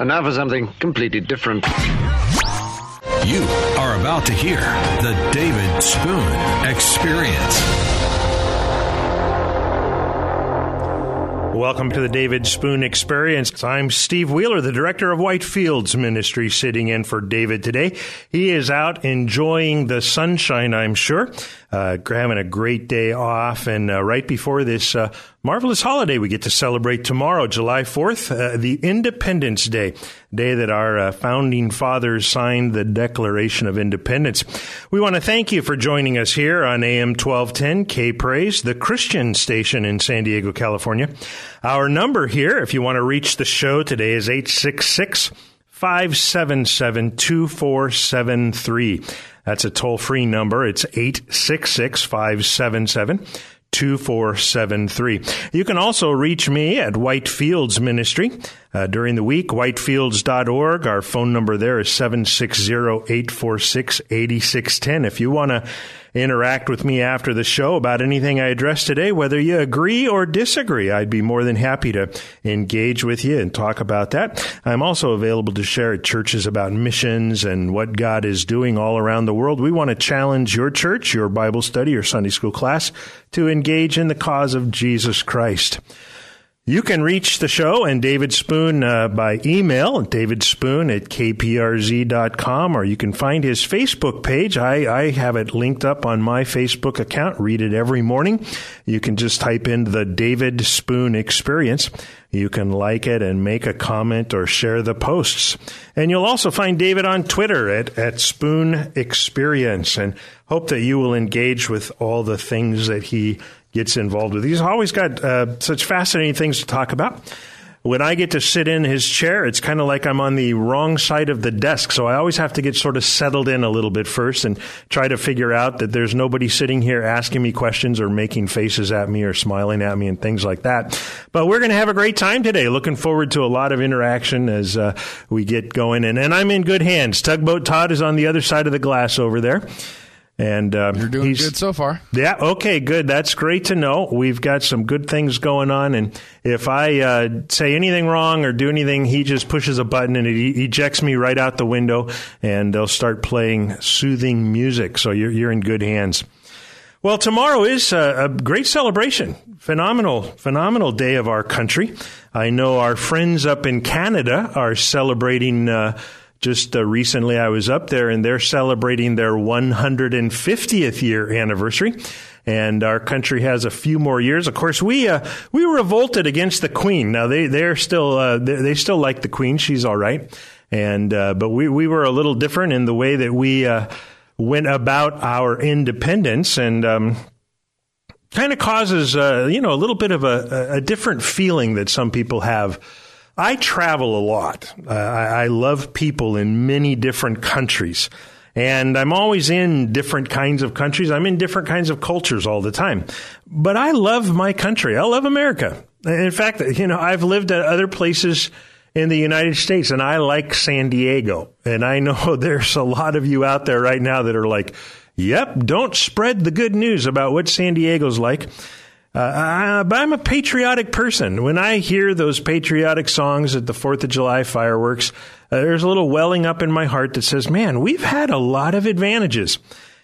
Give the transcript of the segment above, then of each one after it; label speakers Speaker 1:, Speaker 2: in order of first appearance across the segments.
Speaker 1: And now for something completely different.
Speaker 2: You are about to hear the David Spoon Experience.
Speaker 3: Welcome to the David Spoon Experience. I'm Steve Wheeler, the director of Whitefields Ministry, sitting in for David today. He is out enjoying the sunshine, I'm sure, uh, having a great day off. And uh, right before this uh, marvelous holiday we get to celebrate tomorrow, July 4th, uh, the Independence Day, day that our uh, founding fathers signed the Declaration of Independence. We want to thank you for joining us here on AM 1210 K Praise, the Christian station in San Diego, California. Our number here, if you want to reach the show today, is 866 577 2473. That's a toll free number. It's 866 577 2473. You can also reach me at Whitefields Ministry uh, during the week. Whitefields.org. Our phone number there is 760 846 8610. If you want to interact with me after the show about anything I address today, whether you agree or disagree. I'd be more than happy to engage with you and talk about that. I'm also available to share at churches about missions and what God is doing all around the world. We want to challenge your church, your Bible study, or Sunday school class to engage in the cause of Jesus Christ. You can reach the show and David Spoon uh, by email, David Spoon at kprz.com, or you can find his Facebook page. I, I have it linked up on my Facebook account. Read it every morning. You can just type in the David Spoon Experience. You can like it and make a comment or share the posts. And you'll also find David on Twitter at, at Spoon Experience and hope that you will engage with all the things that he gets involved with. He's always got uh, such fascinating things to talk about. When I get to sit in his chair, it's kind of like I'm on the wrong side of the desk. So I always have to get sort of settled in a little bit first and try to figure out that there's nobody sitting here asking me questions or making faces at me or smiling at me and things like that. But we're going to have a great time today. Looking forward to a lot of interaction as uh, we get going. And, and I'm in good hands. Tugboat Todd is on the other side of the glass over there. And
Speaker 4: uh, you're doing good so far.
Speaker 3: Yeah. Okay. Good. That's great to know. We've got some good things going on, and if I uh, say anything wrong or do anything, he just pushes a button and it ejects me right out the window, and they'll start playing soothing music. So you're you're in good hands. Well, tomorrow is a, a great celebration. Phenomenal, phenomenal day of our country. I know our friends up in Canada are celebrating. Uh, just uh, recently I was up there and they're celebrating their 150th year anniversary. And our country has a few more years. Of course, we uh, we revolted against the Queen. Now they they're still uh, they, they, still like the Queen. She's all right. And uh, but we we were a little different in the way that we uh, went about our independence and. Um, kind of causes, uh, you know, a little bit of a, a different feeling that some people have I travel a lot. Uh, I, I love people in many different countries. And I'm always in different kinds of countries. I'm in different kinds of cultures all the time. But I love my country. I love America. In fact, you know, I've lived at other places in the United States and I like San Diego. And I know there's a lot of you out there right now that are like, yep, don't spread the good news about what San Diego's like. Uh, I, I'm a patriotic person. When I hear those patriotic songs at the Fourth of July fireworks, uh, there's a little welling up in my heart that says, "Man, we've had a lot of advantages."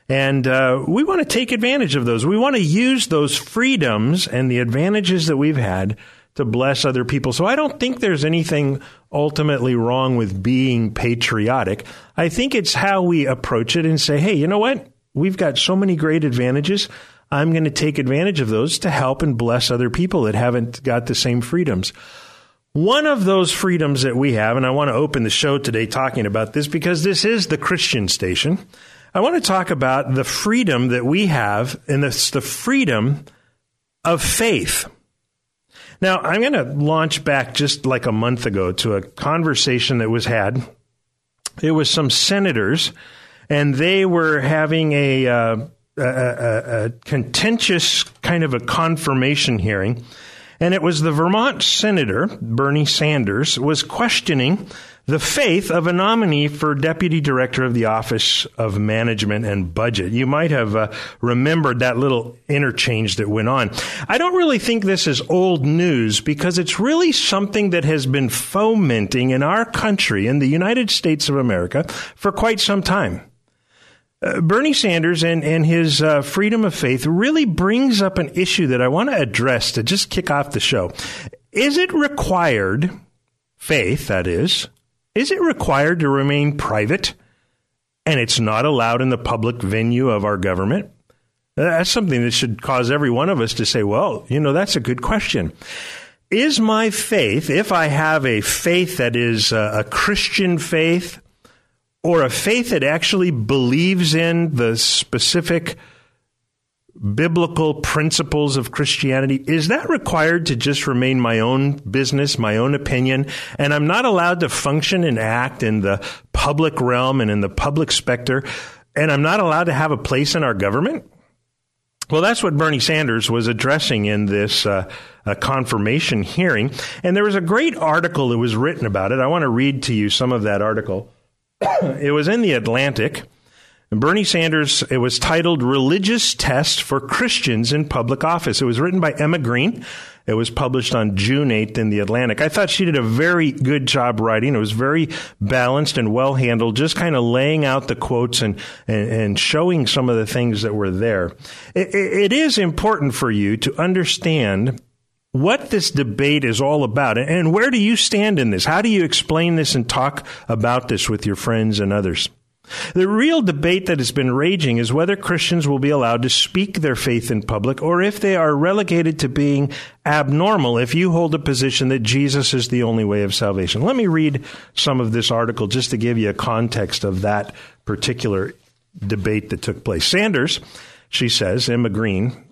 Speaker 3: And uh, we want to take advantage of those. We want to use those freedoms and the advantages that we've had to bless other people. So I don't think there's anything ultimately wrong with being patriotic. I think it's how we approach it and say, hey, you know what? We've got so many great advantages. I'm going to take advantage of those to help and bless other people that haven't got the same freedoms. One of those freedoms that we have, and I want to open the show today talking about this because this is the Christian station. I want to talk about the freedom that we have, and it's the freedom of faith. Now, I'm going to launch back just like a month ago to a conversation that was had. It was some senators, and they were having a uh, a, a, contentious kind of a confirmation hearing. And it was the Vermont Senator, Bernie Sanders, was questioning the faith of a nominee for deputy director of the Office of Management and Budget. You might have uh, remembered that little interchange that went on. I don't really think this is old news because it's really something that has been fomenting in our country, in the United States of America, for quite some time. Uh, Bernie Sanders and, and his uh, freedom of faith really brings up an issue that I want to address to just kick off the show. Is it required, faith that is, is it required to remain private and it's not allowed in the public venue of our government? That's something that should cause every one of us to say, well, you know, that's a good question. Is my faith, if I have a faith that is a Christian faith or a faith that actually believes in the specific biblical principles of Christianity, is that required to just remain my own business, my own opinion, and I'm not allowed to function and act in the public realm and in the public specter, and I'm not allowed to have a place in our government? Well, that's what Bernie Sanders was addressing in this uh, uh, confirmation hearing. And there was a great article that was written about it. I want to read to you some of that article. it was in the Atlantic. Bernie Sanders, it was titled Religious Test for Christians in Public Office. It was written by Emma Green. It was published on June 8th in the Atlantic. I thought she did a very good job writing. It was very balanced and well handled, just kind of laying out the quotes and, and, and showing some of the things that were there. It, it is important for you to understand what this debate is all about and where do you stand in this? How do you explain this and talk about this with your friends and others? The real debate that has been raging is whether Christians will be allowed to speak their faith in public or if they are relegated to being abnormal if you hold a position that Jesus is the only way of salvation. Let me read some of this article just to give you a context of that particular debate that took place. Sanders, she says, Emma Green,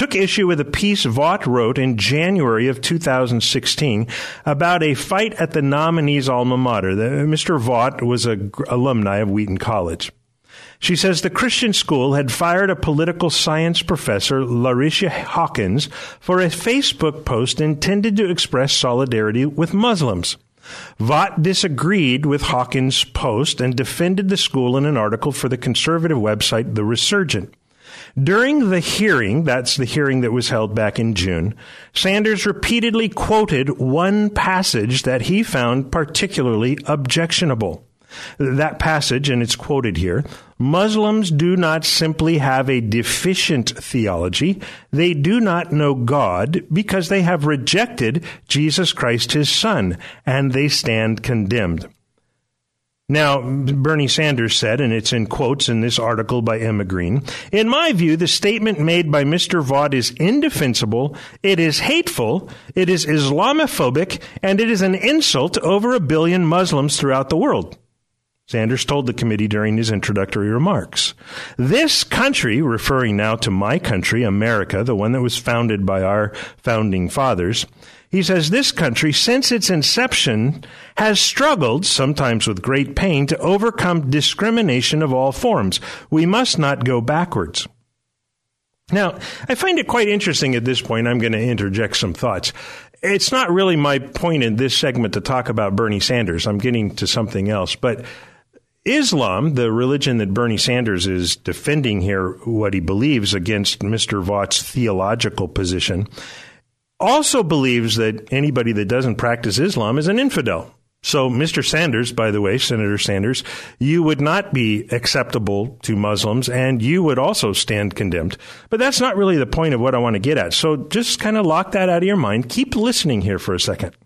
Speaker 3: took issue with a piece Vought wrote in January of 2016 about a fight at the nominee's alma mater. Mr. Vought was an alumni of Wheaton College. She says the Christian school had fired a political science professor, Larycia Hawkins, for a Facebook post intended to express solidarity with Muslims. Vought disagreed with Hawkins' post and defended the school in an article for the conservative website The Resurgent. During the hearing, that's the hearing that was held back in June, Sanders repeatedly quoted one passage that he found particularly objectionable. That passage, and it's quoted here Muslims do not simply have a deficient theology, they do not know God because they have rejected Jesus Christ, his Son, and they stand condemned. Now, Bernie Sanders said, and it's in quotes in this article by Emma Green, in my view, the statement made by Mr. Vought is indefensible, it is hateful, it is Islamophobic, and it is an insult to over a billion Muslims throughout the world. Sanders told the committee during his introductory remarks. This country, referring now to my country, America, the one that was founded by our founding fathers, he says this country, since its inception, has struggled, sometimes with great pain, to overcome discrimination of all forms. We must not go backwards. Now, I find it quite interesting at this point. I'm going to interject some thoughts. It's not really my point in this segment to talk about Bernie Sanders. I'm getting to something else. But Islam, the religion that Bernie Sanders is defending here, what he believes against Mr. Vought's theological position, also believes that anybody that doesn't practice Islam is an infidel. So, Mr. Sanders, by the way, Senator Sanders, you would not be acceptable to Muslims and you would also stand condemned. But that's not really the point of what I want to get at. So just kind of lock that out of your mind. Keep listening here for a second.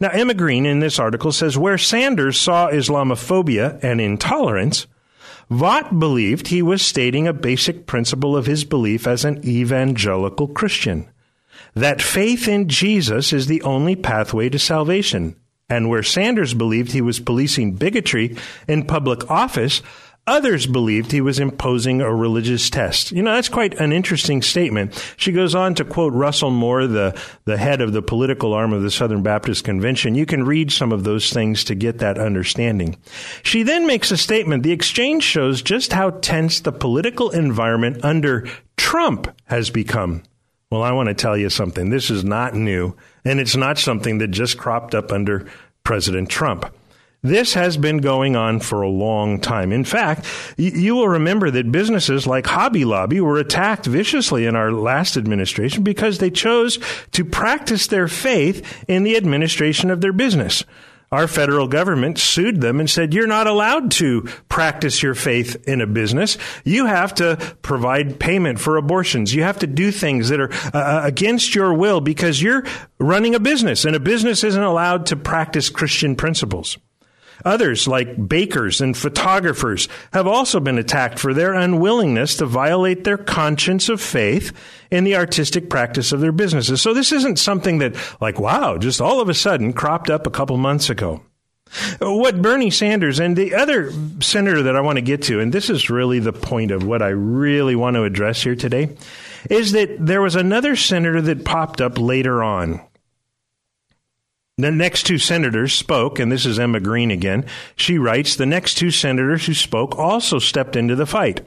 Speaker 3: Now, Emma Green in this article says where Sanders saw Islamophobia and intolerance, Vought believed he was stating a basic principle of his belief as an evangelical Christian that faith in Jesus is the only pathway to salvation. And where Sanders believed he was policing bigotry in public office, others believed he was imposing a religious test. You know, that's quite an interesting statement. She goes on to quote Russell Moore, the, the head of the political arm of the Southern Baptist Convention. You can read some of those things to get that understanding. She then makes a statement. The exchange shows just how tense the political environment under Trump has become. Well, I want to tell you something. This is not new, and it's not something that just cropped up under President Trump. This has been going on for a long time. In fact, you will remember that businesses like Hobby Lobby were attacked viciously in our last administration because they chose to practice their faith in the administration of their business. Our federal government sued them and said, you're not allowed to practice your faith in a business. You have to provide payment for abortions. You have to do things that are uh, uh against your will because you're running a business and a business isn't allowed to practice Christian principles. Others, like bakers and photographers, have also been attacked for their unwillingness to violate their conscience of faith in the artistic practice of their businesses. So this isn't something that, like, wow, just all of a sudden cropped up a couple months ago. What Bernie Sanders and the other senator that I want to get to, and this is really the point of what I really want to address here today, is that there was another senator that popped up later on the next two senators spoke, and this is Emma Green again. She writes The next two senators who spoke also stepped into the fight.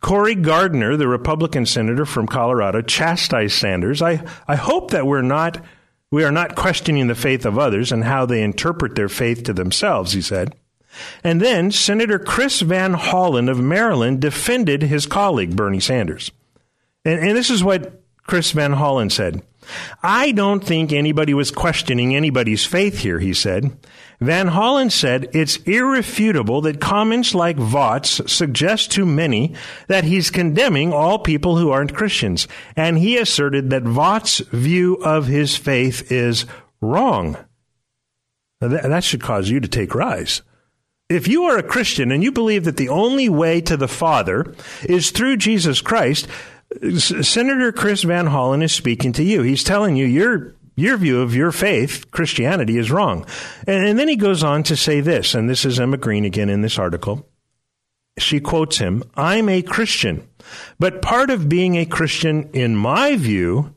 Speaker 3: Cory Gardner, the Republican senator from Colorado, chastised Sanders. I, I hope that we're not, we are not questioning the faith of others and how they interpret their faith to themselves, he said. And then Senator Chris Van Hollen of Maryland defended his colleague, Bernie Sanders. And, and this is what Chris Van Hollen said. I don't think anybody was questioning anybody's faith here, he said. Van Hollen said it's irrefutable that comments like Vought's suggest to many that he's condemning all people who aren't Christians, and he asserted that Vought's view of his faith is wrong. That should cause you to take rise. If you are a Christian and you believe that the only way to the Father is through Jesus Christ, Senator Chris Van Hollen is speaking to you. He's telling you your your view of your faith, Christianity, is wrong. And, and then he goes on to say this, and this is Emma Green again in this article. She quotes him I'm a Christian, but part of being a Christian, in my view,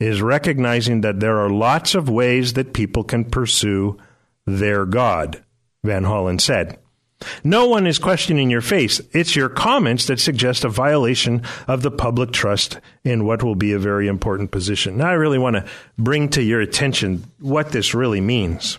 Speaker 3: is recognizing that there are lots of ways that people can pursue their God, Van Hollen said. No one is questioning your face. It's your comments that suggest a violation of the public trust in what will be a very important position. Now, I really want to bring to your attention what this really means.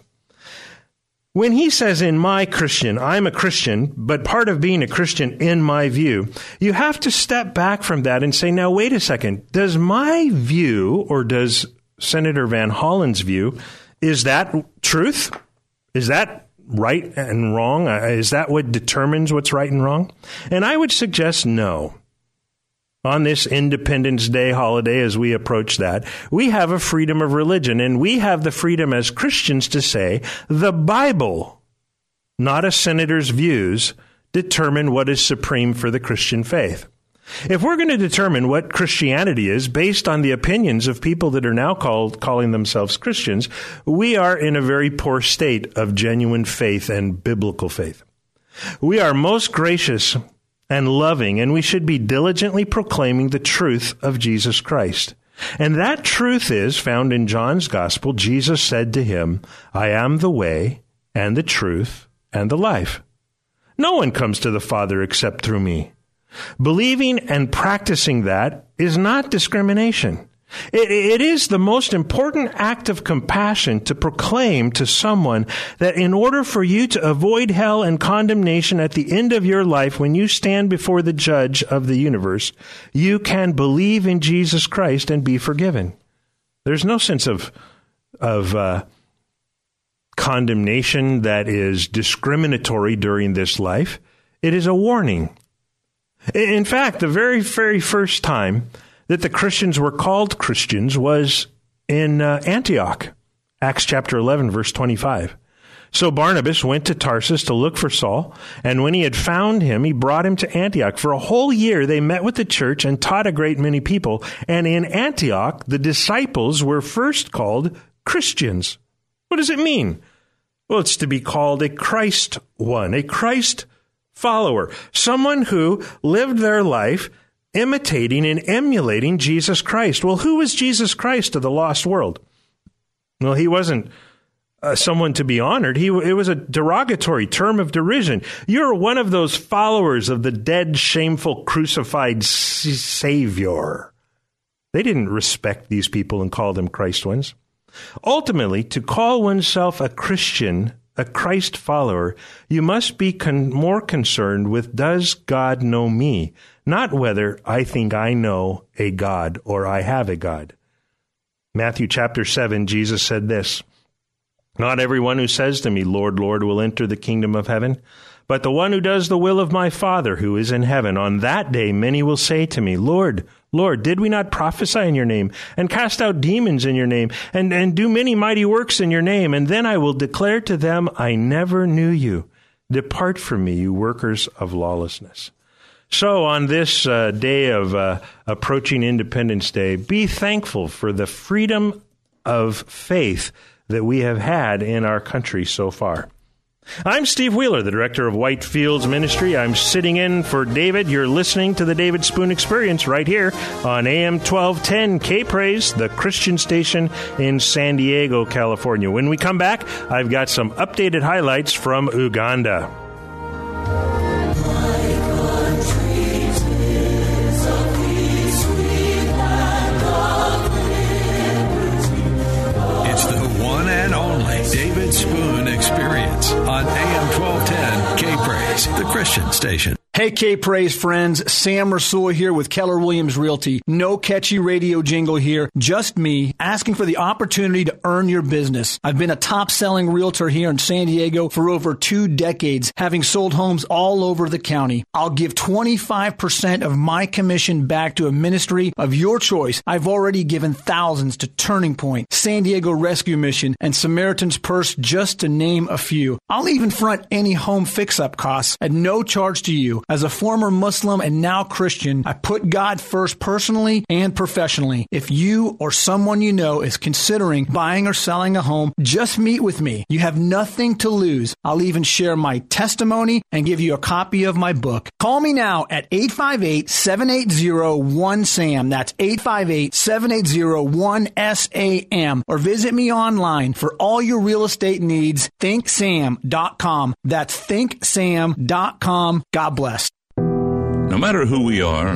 Speaker 3: When he says, in my Christian, I'm a Christian, but part of being a Christian, in my view, you have to step back from that and say, now, wait a second. Does my view, or does Senator Van Hollen's view, is that truth? Is that right and wrong? Uh, is that what determines what's right and wrong? And I would suggest no. On this Independence Day holiday, as we approach that, we have a freedom of religion, and we have the freedom as Christians to say the Bible, not a senator's views, determine what is supreme for the Christian faith. If we're going to determine what Christianity is based on the opinions of people that are now called calling themselves Christians, we are in a very poor state of genuine faith and biblical faith. We are most gracious and loving, and we should be diligently proclaiming the truth of Jesus Christ. And that truth is found in John's Gospel. Jesus said to him, I am the way and the truth and the life. No one comes to the Father except through me. Believing and practicing that is not discrimination. It, it is the most important act of compassion to proclaim to someone that in order for you to avoid hell and condemnation at the end of your life when you stand before the judge of the universe, you can believe in Jesus Christ and be forgiven. There's no sense of, of, uh, condemnation that is discriminatory during this life. It is a warning. In fact, the very, very first time that the Christians were called Christians was in uh, Antioch, Acts chapter 11, verse 25. So Barnabas went to Tarsus to look for Saul, and when he had found him, he brought him to Antioch. For a whole year they met with the church and taught a great many people. And in Antioch, the disciples were first called Christians. What does it mean? Well, it's to be called a Christ one, a Christ follower, someone who lived their life imitating and emulating Jesus Christ. Well, who was Jesus Christ to the lost world? Well, he wasn't uh, someone to be honored. He it was a derogatory term of derision. You're one of those followers of the dead, shameful, crucified Savior. They didn't respect these people and call them Christ ones. Ultimately, to call oneself a Christian, a Christ follower, you must be con- more concerned with does God know me, not whether I think I know a God or I have a God. Matthew chapter 7, Jesus said this Not everyone who says to me, Lord, Lord, will enter the kingdom of heaven, but the one who does the will of my Father who is in heaven. On that day, many will say to me, Lord, Lord, did we not prophesy in your name, and cast out demons in your name, and, and do many mighty works in your name? And then I will declare to them, I never knew you. Depart from me, you workers of lawlessness. So, on this uh, day of uh, approaching Independence Day, be thankful for the freedom of faith that we have had in our country so far. I'm Steve Wheeler, the director of Whitefields Ministry. I'm sitting in for David. You're listening to the David Spoon Experience right here on AM 1210 K Praise, the Christian station in San Diego, California. When we come back, I've got some updated highlights from Uganda.
Speaker 2: On AM 1210 K Praise, the Christian station.
Speaker 5: Hey, K Praise friends, Sam Rasoul here with Keller Williams Realty. No catchy radio jingle here, just me asking for the opportunity to earn your business. I've been a top selling realtor here in San Diego for over two decades, having sold homes all over the county. I'll give 25% of my commission back to a ministry of your choice. I've already given thousands to Turning Point, San Diego Rescue Mission, and Samaritan's Purse, just to name a few. I'll even front any home fix up costs at no charge to you. As a former Muslim and now Christian, I put God first personally and professionally. If you or someone you know is considering buying or selling a home, just meet with me. You have nothing to lose. I'll even share my testimony and give you a copy of my book. Call me now at 858-780-1SAM. That's 858-780-1SAM. Or visit me online for all your real estate needs. ThinkSam.com. That's ThinkSam.com. God bless.
Speaker 6: No matter who we are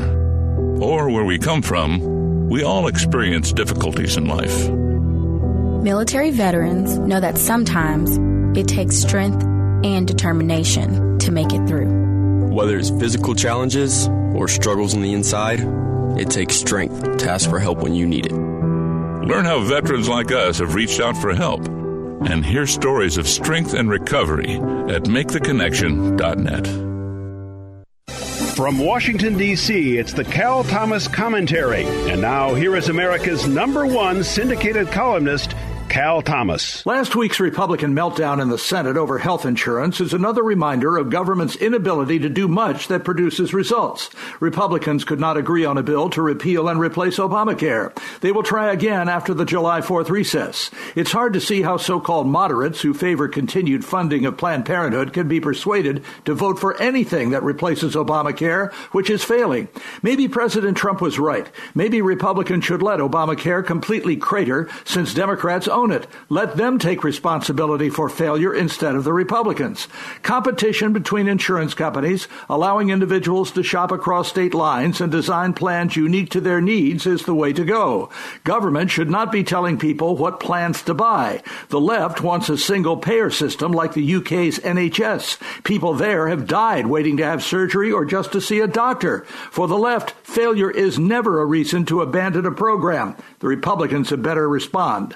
Speaker 6: or where we come from, we all experience difficulties in life.
Speaker 7: Military veterans know that sometimes it takes strength and determination to make it through.
Speaker 8: Whether it's physical challenges or struggles on the inside, it takes strength to ask for help when you need it.
Speaker 6: Learn how veterans like us have reached out for help and hear stories of strength and recovery at maketheconnection.net.
Speaker 9: From Washington, D.C., it's the Cal Thomas Commentary. And now, here is America's number one syndicated columnist, Cal Thomas.
Speaker 10: Last week's Republican meltdown in the Senate over health insurance is another reminder of government's inability to do much that produces results. Republicans could not agree on a bill to repeal and replace Obamacare. They will try again after the July 4th recess. It's hard to see how so-called moderates who favor continued funding of Planned Parenthood can be persuaded to vote for anything that replaces Obamacare, which is failing. Maybe President Trump was right. Maybe Republicans should let Obamacare completely crater since Democrats own it. Let them take responsibility for failure instead of the Republicans. Competition between insurance companies, allowing individuals to shop across state lines and design plans unique to their needs is the way to go. Government should not be telling people what plans to buy. The left wants a single payer system like the UK's NHS. People there have died waiting to have surgery or just to see a doctor. For the left, failure is never a reason to abandon a program. The Republicans had better respond.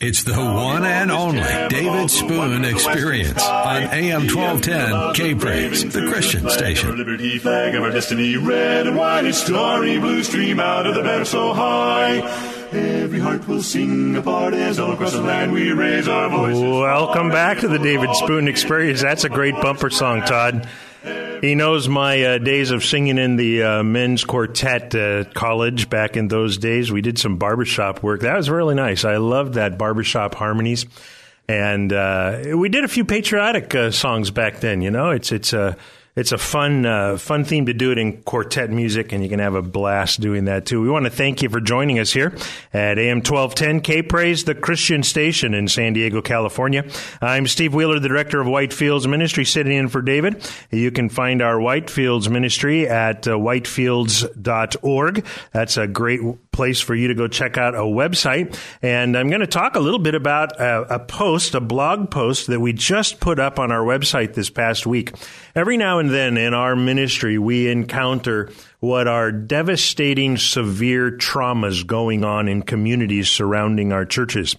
Speaker 2: It's the one and only David Spoon Experience on AM 1210 K Praise, the Christian station.
Speaker 11: Liberty flag of our destiny, red and white, its starry blue stream out of the banner so high. Every heart will sing a part as all across the land we raise our voices.
Speaker 3: Welcome back to the David Spoon Experience. That's a great bumper song, Todd. He knows my uh, days of singing in the uh, men's quartet at college back in those days. We did some barbershop work. That was really nice. I loved that barbershop harmonies. and uh, we did a few patriotic uh, songs back then. You know, it's it's a it's a fun uh, fun theme to do it in quartet music, and you can have a blast doing that too. We want to thank you for joining us here at AM twelve ten K Praise, the Christian station in San Diego, California. I'm Steve Wheeler, the director of Whitefields Ministry, sitting in for David. You can find our Whitefields Ministry at uh, whitefields.org. That's a great place for you to go check out a website. And I'm going to talk a little bit about a, a, post, a blog post that we just put up on our website this past week. Every now and then in our ministry, we encounter what are devastating, severe traumas going on in communities surrounding our churches.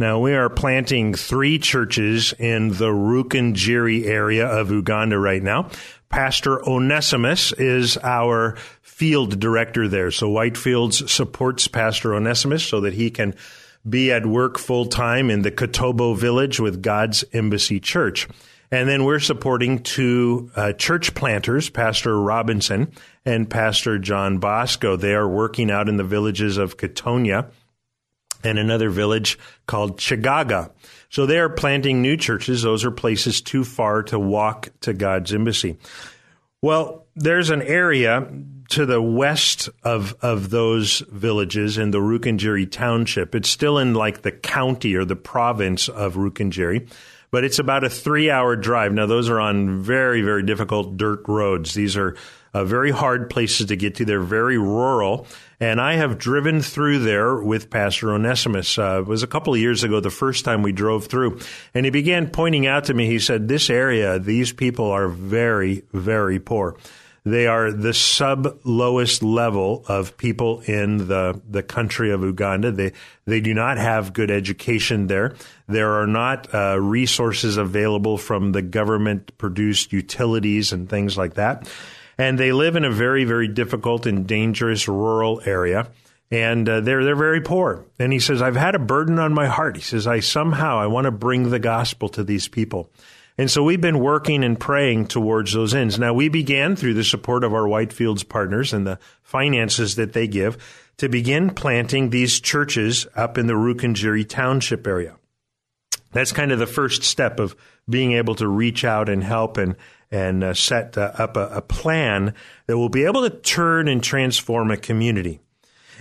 Speaker 3: Now, we are planting three churches in the Rukungiri area of Uganda right now. Pastor Onesimus is our field director there. So Whitefields supports Pastor Onesimus so that he can be at work full time in the Katobo village with God's Embassy Church. And then we're supporting two uh, church planters, Pastor Robinson and Pastor John Bosco. They are working out in the villages of Katonia and another village called Chigaga. So they are planting new churches. Those are places too far to walk to God's embassy. Well, there's an area to the west of of those villages in the Rukungiri township. It's still in like the county or the province of Rukungiri, but it's about a three hour drive. Now those are on very very difficult dirt roads. These are uh, very hard places to get to. They're very rural. And I have driven through there with Pastor Onesimus. Uh, it was a couple of years ago, the first time we drove through. And he began pointing out to me, he said, This area, these people are very, very poor. They are the sub lowest level of people in the, the country of Uganda. They, they do not have good education there. There are not uh, resources available from the government produced utilities and things like that and they live in a very, very difficult and dangerous rural area. And uh, they're they're very poor. And he says, "I've had a burden on my heart." He says, "I somehow I want to bring the gospel to these people." And so we've been working and praying towards those ends. Now we began through the support of our Whitefields partners and the finances that they give to begin planting these churches up in the Rukungiri township area. That's kind of the first step of being able to reach out and help and and uh, set uh, up a, a plan that will be able to turn and transform a community.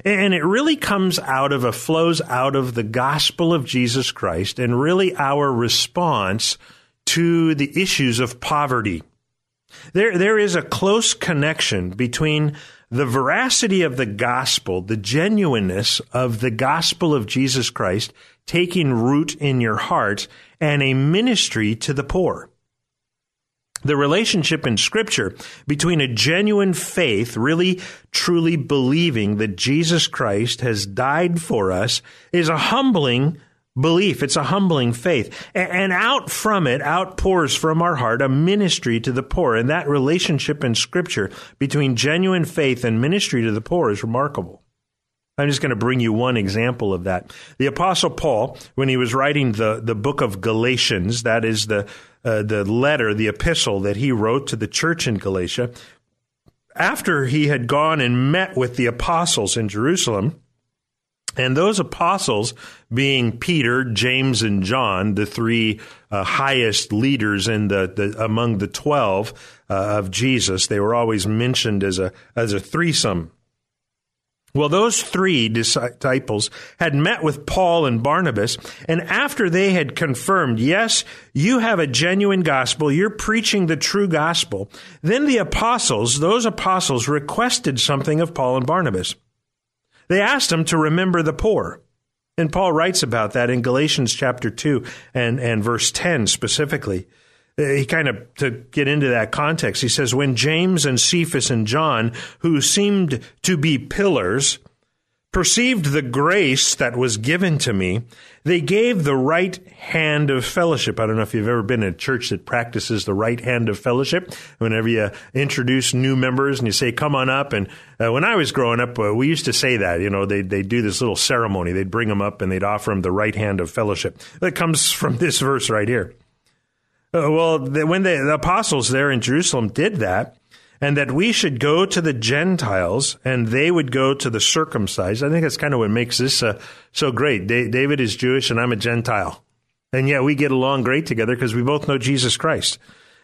Speaker 3: And it really comes out of a flows out of the gospel of Jesus Christ and really our response to the issues of poverty. There, there is a close connection between the veracity of the gospel, the genuineness of the gospel of Jesus Christ taking root in your heart and a ministry to the poor the relationship in Scripture between a genuine faith, really truly believing that Jesus Christ has died for us, is a humbling belief. It's a humbling faith. And out from it, outpours from our heart a ministry to the poor. And that relationship in Scripture between genuine faith and ministry to the poor is remarkable. I'm just going to bring you one example of that. The Apostle Paul, when he was writing the, the book of Galatians, that is the, uh, the letter, the epistle that he wrote to the church in Galatia, after he had gone and met with the apostles in Jerusalem, and those apostles being Peter, James, and John, the three uh, highest leaders in the, the among the twelve uh, of Jesus, they were always mentioned as a as a threesome. Well, those three disciples had met with Paul and Barnabas, and after they had confirmed, yes, you have a genuine gospel, you're preaching the true gospel, then the apostles, those apostles, requested something of Paul and Barnabas. They asked him to remember the poor. And Paul writes about that in Galatians chapter 2 and, and verse 10 specifically uh, he kind of to get into that context he says when james and cephas and john who seemed to be pillars perceived the grace that was given to me they gave the right hand of fellowship. I don't know if you've ever been in a church that practices the right hand of fellowship. Whenever you introduce new members and you say come on up and uh, when i was growing up uh, we used to say that you know they they do this little ceremony. They'd bring them up and they'd offer them the right hand of fellowship. That comes from this verse right here. Uh, well, when the, the apostles there in Jerusalem did that, and that we should go to the Gentiles and they would go to the circumcised. I think that's kind of what makes this uh, so great. Da- David is Jewish and I'm a Gentile. And yet we get along great together because we both know Jesus Christ.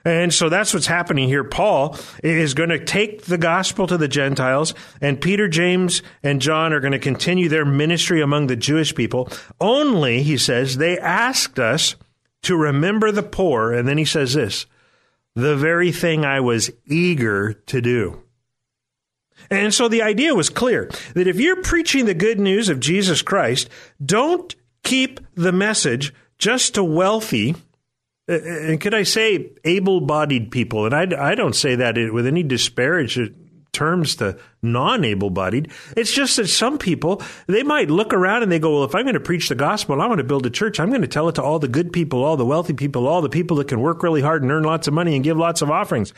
Speaker 3: And so that's what's happening here. Paul is going to take the gospel to the Gentiles, and Peter, James, and John are going to continue their ministry among the Jewish people. Only, he says, they asked us to remember the poor. And then he says this the very thing I was eager to do. And so the idea was clear that if you're preaching the good news of Jesus Christ, don't keep the message just to wealthy and could I say able-bodied people? And I, I don't say that with any disparage terms to non-able-bodied. It's just that some people they might look around and they go, "Well, if I'm going to preach the gospel, and I want to build a church. I'm going to tell it to all the good people, all the wealthy people, all the people that can work really hard and earn lots of money and give lots of offerings."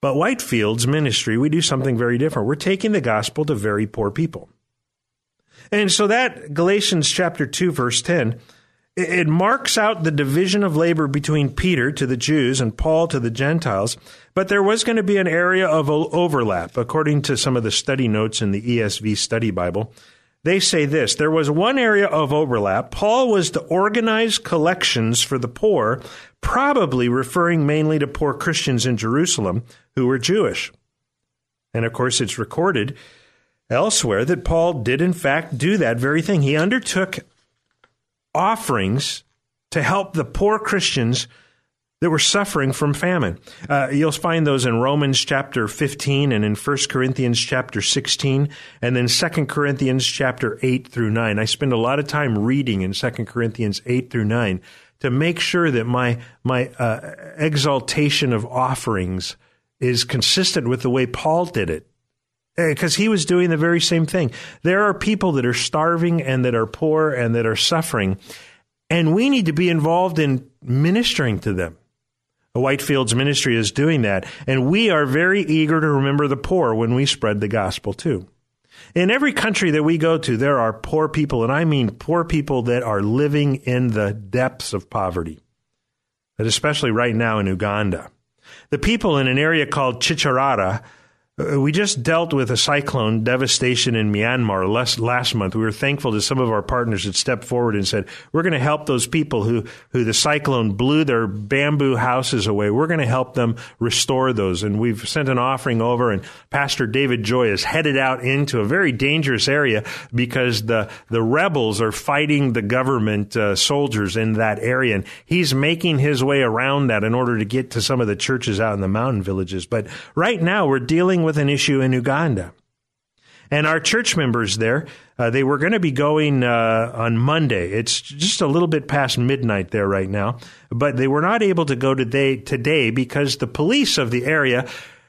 Speaker 3: But Whitefield's ministry, we do something very different. We're taking the gospel to very poor people. And so that Galatians chapter 2 verse 10 it marks out the division of labor between Peter to the Jews and Paul to the Gentiles, but there was going to be an area of overlap, according to some of the study notes in the ESV Study Bible. They say this there was one area of overlap. Paul was to organize collections for the poor, probably referring mainly to poor Christians in Jerusalem who were Jewish. And of course, it's recorded elsewhere that Paul did, in fact, do that very thing. He undertook offerings to help the poor Christians that were suffering from famine. Uh, you'll find those in Romans chapter 15 and in 1 Corinthians chapter 16 and then 2 Corinthians chapter 8 through 9. I spend a lot of time reading in 2 Corinthians 8 through 9 to make sure that my, my uh, exaltation of offerings is consistent with the way Paul did it because he was doing the very same thing. There are people that are starving and that are poor and that are suffering, and we need to be involved in ministering to them. Whitefield's ministry is doing that, and we are very eager to remember the poor when we spread the gospel too. In every country that we go to, there are poor people, and I mean poor people that are living in the depths of poverty, but especially right now in Uganda. The people in an area called Chicharara uh, we just dealt with a cyclone devastation in Myanmar last, last month. We were thankful that some of our partners had stepped forward and said, we're going to help those people who, who the cyclone blew their bamboo houses away. We're going to help them restore those. And we've sent an offering over and Pastor David Joy is headed out into a very dangerous area because the, the rebels are fighting the government uh, soldiers in that area. And he's making his way around that in order to get to some of the churches out in the mountain villages. But right now we're dealing with an issue in Uganda. And our church members there, uh, they were going to be going uh, on Monday. It's just a little bit past midnight there right now, but they were not able to go today, today because the police of the area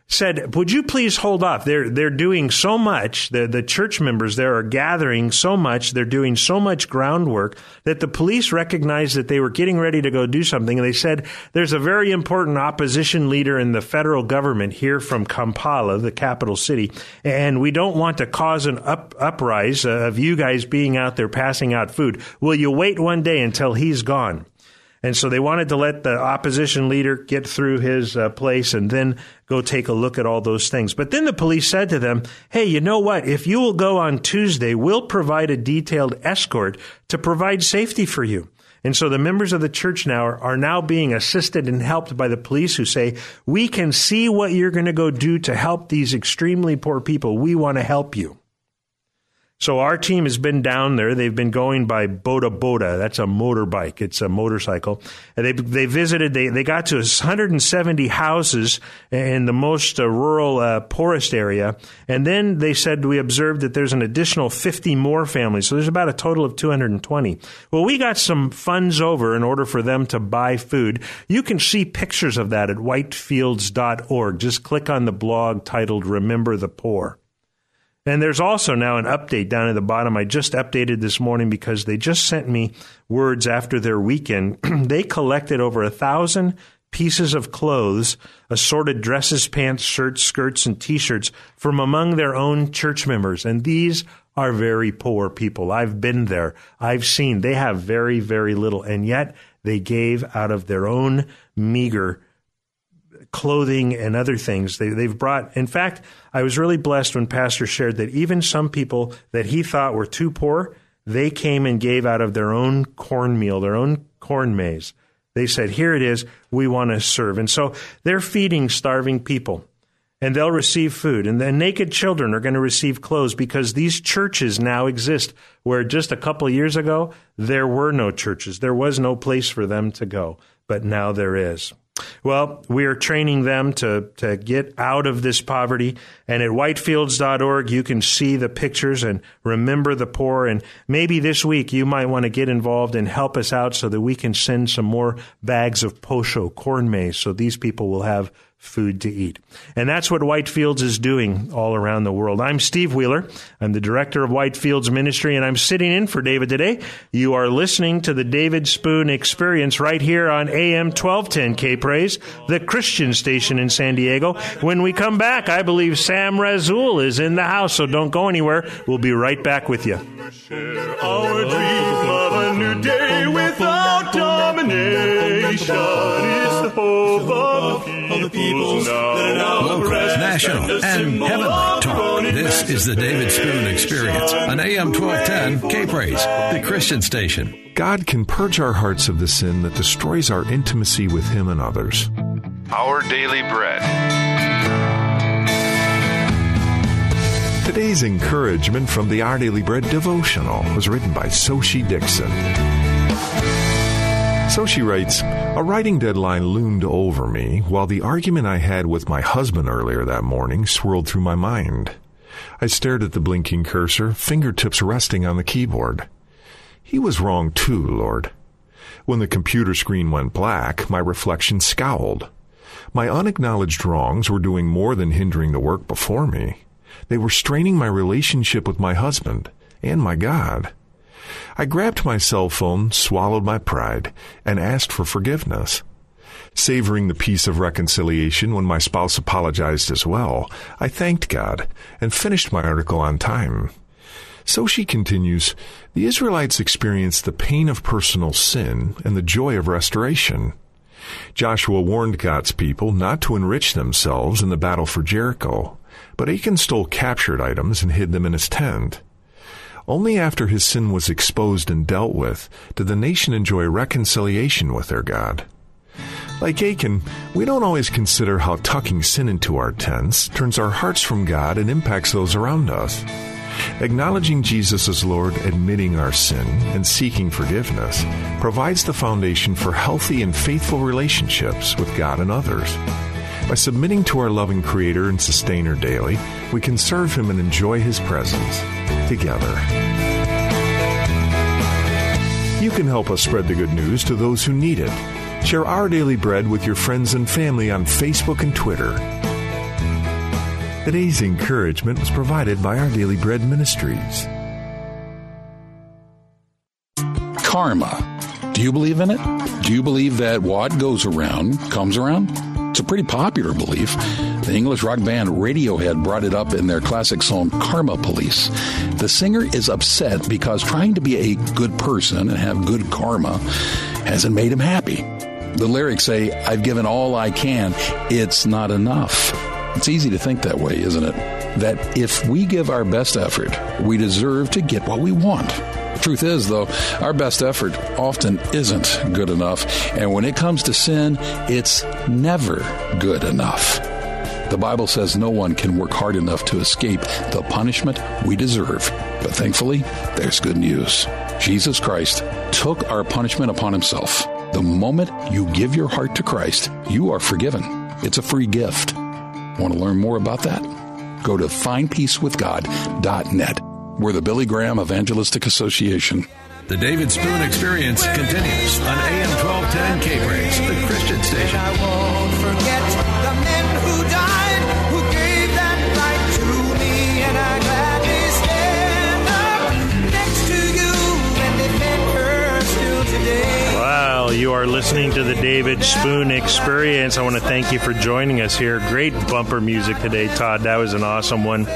Speaker 3: said, "Would you please hold off? They're they're doing so much. The the church members there are gathering so much. They're doing so much groundwork that the police recognized that they were getting ready to go do something. And they said, "There's a very important opposition leader in the federal government here from Kampala, the capital city, and we don't want to cause an up uprise of you guys being out there passing out food. Will you wait one day until he's gone?" And so they wanted to let the opposition leader get through his uh, place and then go take a look at all those things. But then the police said to them, Hey, you know what? If you will go on Tuesday, we'll provide a detailed escort to provide safety for you. And so the members of the church now are, are now being assisted and helped by the police who say, we can see what you're going to go do to help these extremely poor people. We want to help you. So our team has been down there. They've been going by Boda Boda. That's a motorbike. It's a motorcycle. And they they visited. They they got to 170 houses in the most uh, rural, uh, poorest area, and then they said we observed that there's an additional 50 more families. So there's about a total of 220. Well, we got some funds over in order for them to buy food. You can see pictures of that at whitefields.org. Just click on the blog titled "Remember the Poor." And there's also now an update down at the bottom. I just updated this morning because they just sent me words after their weekend. they collected over a thousand pieces of clothes, assorted dresses, pants, shirts, skirts, and t shirts from among their own church members. And these are very poor people. I've been there. I've seen they have very, very little. And yet they gave out of their own meager clothing and other things. They, they've brought, in fact, I was really blessed when Pastor shared that even some people that he thought were too poor, they came and gave out of their own cornmeal, their own corn maize. They said, Here it is, we want to serve. And so they're feeding starving people and they'll receive food. And the naked children are going to receive clothes because these churches now exist where just a couple years ago, there were no churches. There was no place for them to go, but now there is. Well, we are training them to, to get out of this poverty. And at whitefields.org, you can see the pictures and remember the poor. And maybe this week you might want to get involved and help us out so that we can send some more bags of posho, corn maize, so these people will have food to eat. And that's what Whitefields is doing all around the world. I'm Steve Wheeler. I'm the director of Whitefields Ministry, and I'm sitting in for David today. You are listening to the David Spoon Experience right here on AM 1210 K Praise, the Christian station in San Diego. When we come back, I believe Sam Rasoul is in the house, so don't go anywhere. We'll be right back with you.
Speaker 12: Our dream of a new day without domination is the hope of the peoples now.
Speaker 2: Local, national, and heavenly talk. This is the David Spoon Experience on AM 1210 K Praise, the Christian station.
Speaker 13: God can purge our hearts of the sin that destroys our intimacy with Him and others.
Speaker 14: Our daily bread.
Speaker 13: Today's encouragement from the Our Daily Bread devotional was written by Xochitl Dixon. Xochitl writes, A writing deadline loomed over me while the argument I had with my husband earlier that morning swirled through my mind. I stared at the blinking cursor, fingertips resting on the keyboard. He was wrong too, Lord. When the computer screen went black, my reflection scowled. My unacknowledged wrongs were doing more than hindering the work before me. They were straining my relationship with my husband and my God. I grabbed my cell phone, swallowed my pride, and asked for forgiveness. Savoring the peace of reconciliation when my spouse apologized as well, I thanked God and finished my article on time. Xochitl continues The Israelites experienced the pain of personal sin and the joy of restoration. Joshua warned God's people not to enrich themselves in the battle for Jericho, but Achan stole captured items and hid them in his tent. Only after his sin was exposed and dealt with did the nation enjoy reconciliation with their God. Like Achan, we don't always consider how tucking sin into our tents turns our hearts from God and impacts those around us. Acknowledging Jesus as Lord, admitting our sin, and seeking forgiveness provides the foundation for healthy and faithful relationships with God and others. By submitting to our loving Creator and Sustainer daily, we can serve Him and enjoy His presence together. You can help us spread the good news to those who need it. Share our daily bread with your friends and family on Facebook and Twitter. Today's encouragement was provided by Our Daily Bread Ministries.
Speaker 15: Karma. Do you believe in it? Do you believe that what goes around comes around? It's a pretty popular belief. The English rock band Radiohead brought it up in their classic song Karma Police. The singer is upset because trying to be a good person and have good karma hasn't made him happy. The lyrics say, I've given all I can, it's not enough. It's easy to think that way, isn't it? That if we give our best effort, we deserve to get what we want. Truth is, though, our best effort often isn't good enough. And when it comes to sin, it's never good enough. The Bible says no one can work hard enough to escape the punishment we deserve. But thankfully, there's good news. Jesus Christ took our punishment upon himself. The moment you give your heart to Christ, you are forgiven. It's a free gift. Want to learn more about that? Go to findpeacewithgod.net. We're the Billy Graham Evangelistic Association.
Speaker 2: The David Spoon Experience continues on AM 1210 K Praise, the Christian station.
Speaker 16: I won't forget the men who died, who gave that right to me, and I gladly stand up next to you and defend her still today.
Speaker 3: Wow, you are listening to the David Spoon Experience. I want to thank you for joining us here. Great bumper music today, Todd. That was an awesome one.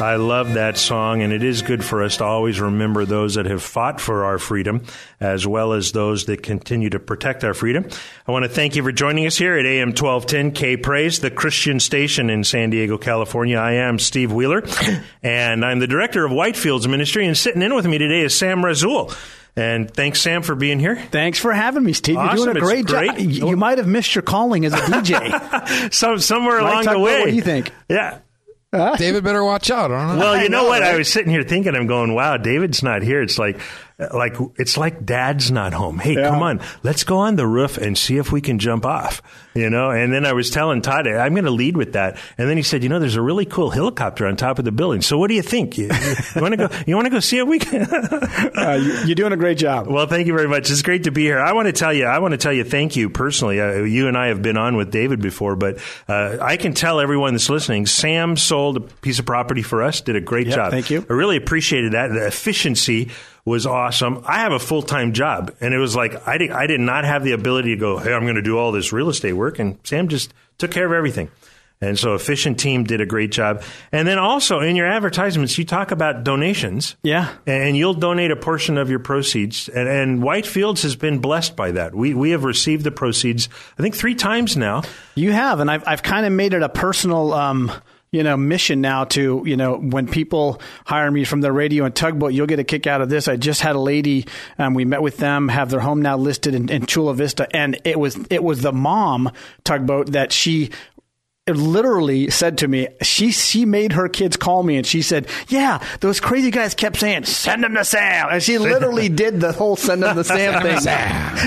Speaker 3: I love that song, and it is good for us to always remember those that have fought for our freedom, as well as those that continue to protect our freedom. I want to thank you for joining us here at AM 1210 K Praise, the Christian station in San Diego, California. I am Steve Wheeler, and I'm the director of Whitefields Ministry, and sitting in with me today is Sam Rasoul. And thanks, Sam, for being here.
Speaker 5: Thanks for having me, Steve.
Speaker 3: Awesome.
Speaker 5: You're doing a great,
Speaker 3: great.
Speaker 5: job. You, you might have missed your calling as a DJ.
Speaker 3: Some, somewhere
Speaker 5: Right,
Speaker 3: along the
Speaker 5: what do you think?
Speaker 3: Yeah.
Speaker 17: David better watch out. I don't know.
Speaker 3: Well, you know,
Speaker 5: know,
Speaker 3: what? I was sitting here thinking, I'm going, wow, David's not here. It's like, like it's like Dad's not home. Hey,
Speaker 5: Yeah.
Speaker 3: come on, let's go on the roof and see if we can jump off. You know. And then I was telling Todd, I'm going to lead with that. And then he said, you know, there's a really cool helicopter on top of the building. So what do you think? You, want to go? You want to go see if we can?
Speaker 5: uh, you, you're doing a great job.
Speaker 3: Well, thank you very much. It's great to be here. I want to tell you, I want to tell you, thank you personally. Uh, you and I have been on with David before, but uh, I can tell everyone that's listening, Sam sold a piece of property for us, did a great
Speaker 5: Yeah,
Speaker 3: job.
Speaker 5: thank you.
Speaker 3: I really appreciated that. The efficiency was awesome. I have a full time job, and it was like I did, I did not have the ability to go, hey, I'm going to do all this real estate work, and Sam just took care of everything. And so, efficient team did a great job. And then also in your advertisements, you talk about donations.
Speaker 5: Yeah.
Speaker 3: And you'll donate a portion of your proceeds. And, and Whitefields has been blessed by that. We, we have received the proceeds, I think, three times now.
Speaker 5: You have, and I've I've kind of made it a personal. Um, you know, mission now to, you know, when people hire me from the radio and tugboat, you'll get a kick out of this. I just had a lady, um, we met with them, have their home now listed in, in Chula Vista, and it was, it was the mom tugboat that she literally said to me, she she made her kids call me and she said, "Yeah, those crazy guys kept saying send them to Sam," and she literally did the whole send them to Sam thing.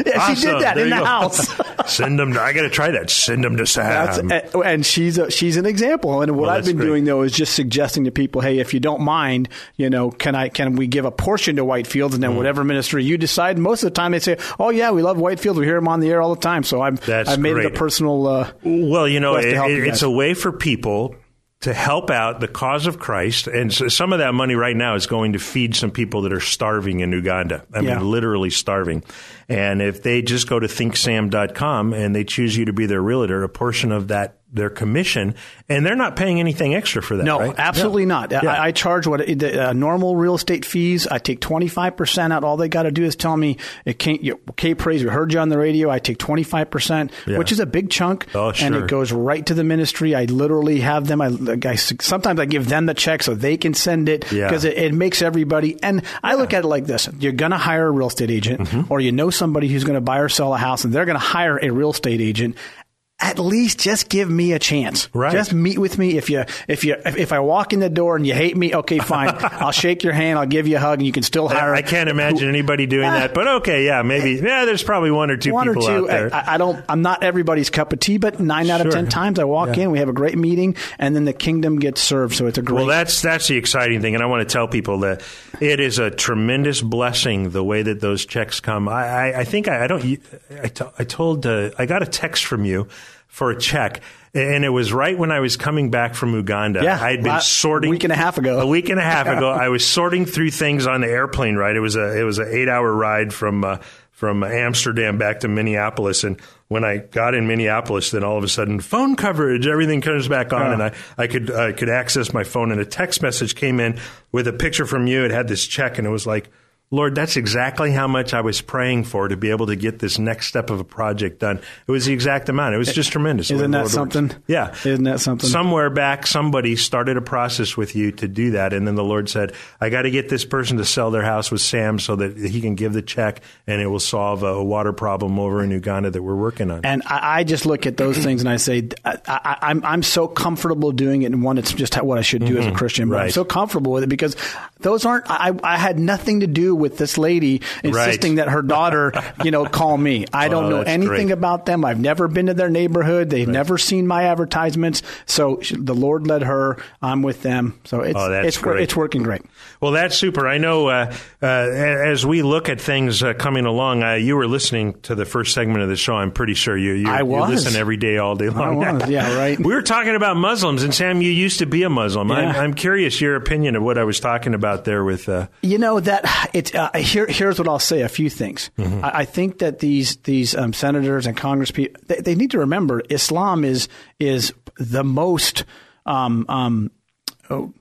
Speaker 5: Yeah, she did that
Speaker 3: There
Speaker 5: in the
Speaker 3: go.
Speaker 5: house.
Speaker 3: Send them. To, I got to try that. Send them to Sam.
Speaker 5: and- and she's a, she's an example. And what
Speaker 3: Well,
Speaker 5: I've been
Speaker 3: great.
Speaker 5: doing though is just suggesting to people, hey, if you don't mind, you know, can I can we give a portion to Whitefield,
Speaker 3: Mm.
Speaker 5: and then whatever ministry you decide. Most of the time, they say, oh yeah, we love Whitefield. We hear them on the air all the time. So I'm
Speaker 3: That's
Speaker 5: I've made it a personal. Uh,
Speaker 3: Well, you know, it,
Speaker 5: help
Speaker 3: it-
Speaker 5: you
Speaker 3: it's a way for people to help out the cause of Christ. And so some of that money right now is going to feed some people that are starving in Uganda. I
Speaker 5: Yeah.
Speaker 3: mean, literally starving. And if they just go to thinksam.com and they choose you to be their realtor, a portion of that their commission, and they're not paying anything extra for that.
Speaker 5: No,
Speaker 3: right?
Speaker 5: absolutely
Speaker 3: Yeah.
Speaker 5: not.
Speaker 3: Yeah.
Speaker 5: I, I charge what the uh, normal real estate fees. I take twenty five percent out. All they got to do is tell me it can't. You, K praise. We heard you on the radio. I take twenty five percent, which is a big chunk,
Speaker 3: Oh,
Speaker 5: and it goes right to the ministry. I literally have them. I, I sometimes I give them the check so they can send it because it, it makes everybody. And I look at it like this: you're going to hire a real estate agent,
Speaker 3: Mm-hmm.
Speaker 5: or you know somebody who's going to buy or sell a house, and they're going to hire a real estate agent at least just give me a chance.
Speaker 3: Right.
Speaker 5: Just meet with me. If you if you if, if I walk in the door and you hate me, okay, fine. I'll shake your hand. I'll give you a hug, and you can still hire.
Speaker 3: I, I can't imagine anybody doing ah. that, but okay, yeah, maybe. Eh. Yeah, there's probably one or two
Speaker 5: one or
Speaker 3: people
Speaker 5: two.
Speaker 3: out there.
Speaker 5: Eh, I, I don't. I'm not everybody's cup of tea, but nine out of ten times I walk
Speaker 3: Yeah.
Speaker 5: in, we have a great meeting, and then the kingdom gets served. So it's a great.
Speaker 3: Well, that's that's the exciting thing, and I want to tell people that it is a tremendous blessing the way that those checks come. I, I, I think I, I don't. I, I told uh, I got a text from you for a check, and it was right when I was coming back from Uganda.
Speaker 5: Yeah,
Speaker 3: I had been
Speaker 5: la-
Speaker 3: sorting
Speaker 5: week and a half ago.
Speaker 3: A week and a half ago, I was sorting through things on the airplane ride. It was a it was an eight hour ride from. Uh, from Amsterdam back to Minneapolis, and when I got in Minneapolis, then all of a sudden, phone coverage, everything comes back on, and I, I could I could access my phone, and a text message came in with a picture from you. It had this check, and it was like, Lord, that's exactly how much I was praying for to be able to get this next step of a project done. It was the exact amount. It was just tremendous.
Speaker 5: Isn't that something?
Speaker 3: Yeah.
Speaker 5: Isn't that something?
Speaker 3: Somewhere back, somebody started a process with you to do that, and then the Lord said, "I got to get this person to sell their house with Sam so that he can give the check, and it will solve a water problem over in Uganda that we're working on."
Speaker 5: And I, I just look at those things and I say, I, I, I'm I'm so comfortable doing it. And one, it's just what I should do as a
Speaker 3: Mhm.
Speaker 5: Christian. But I'm so comfortable with it because those aren't. I, I had nothing to do with this lady insisting
Speaker 3: Right.
Speaker 5: that her daughter, you know, call me. I don't
Speaker 3: Oh,
Speaker 5: know anything
Speaker 3: great.
Speaker 5: about them. I've never been to their neighborhood. They've never seen my advertisements. So the Lord led her. I'm with them. So it's
Speaker 3: Oh,
Speaker 5: it's it's working great.
Speaker 3: Well, that's super. I know uh, uh, as we look at things uh, coming along, uh, you were listening to the first segment of the show. I'm pretty sure you you,
Speaker 5: I
Speaker 3: you listen every day, all day long.
Speaker 5: was, yeah, right.
Speaker 3: we were talking about Muslims, and Sam, you used to be a Muslim. I'm, I'm curious your opinion of what I was talking about there with. Uh,
Speaker 5: You know that it's uh, here. Here's what I'll say: a few things.
Speaker 3: Mm-hmm.
Speaker 5: I, I think that these these um, senators and Congress people they, they need to remember Islam is is the most um, um, oh,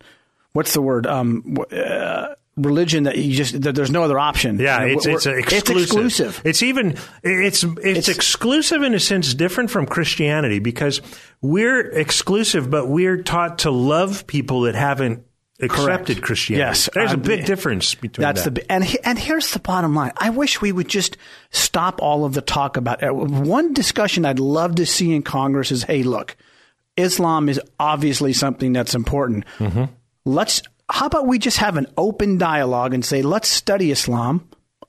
Speaker 5: what's the word? Um, uh, religion that you just that there's no other option.
Speaker 3: Yeah,
Speaker 5: You know,
Speaker 3: it's it's exclusive.
Speaker 5: It's exclusive.
Speaker 3: It's even it's, it's exclusive in a sense different from Christianity because we're exclusive, but we're taught to love people that haven't accepted
Speaker 5: Correct.
Speaker 3: Christianity.
Speaker 5: Yes,
Speaker 3: there's a big difference between
Speaker 5: That's
Speaker 3: that.
Speaker 5: the and he- and here's the bottom line. I wish we would just stop all of the talk about uh, one discussion. I'd love to see in Congress is, hey, look, Islam is obviously something that's important.
Speaker 3: Mm-hmm.
Speaker 5: Let's. How about we just have an open dialogue and say, let's study Islam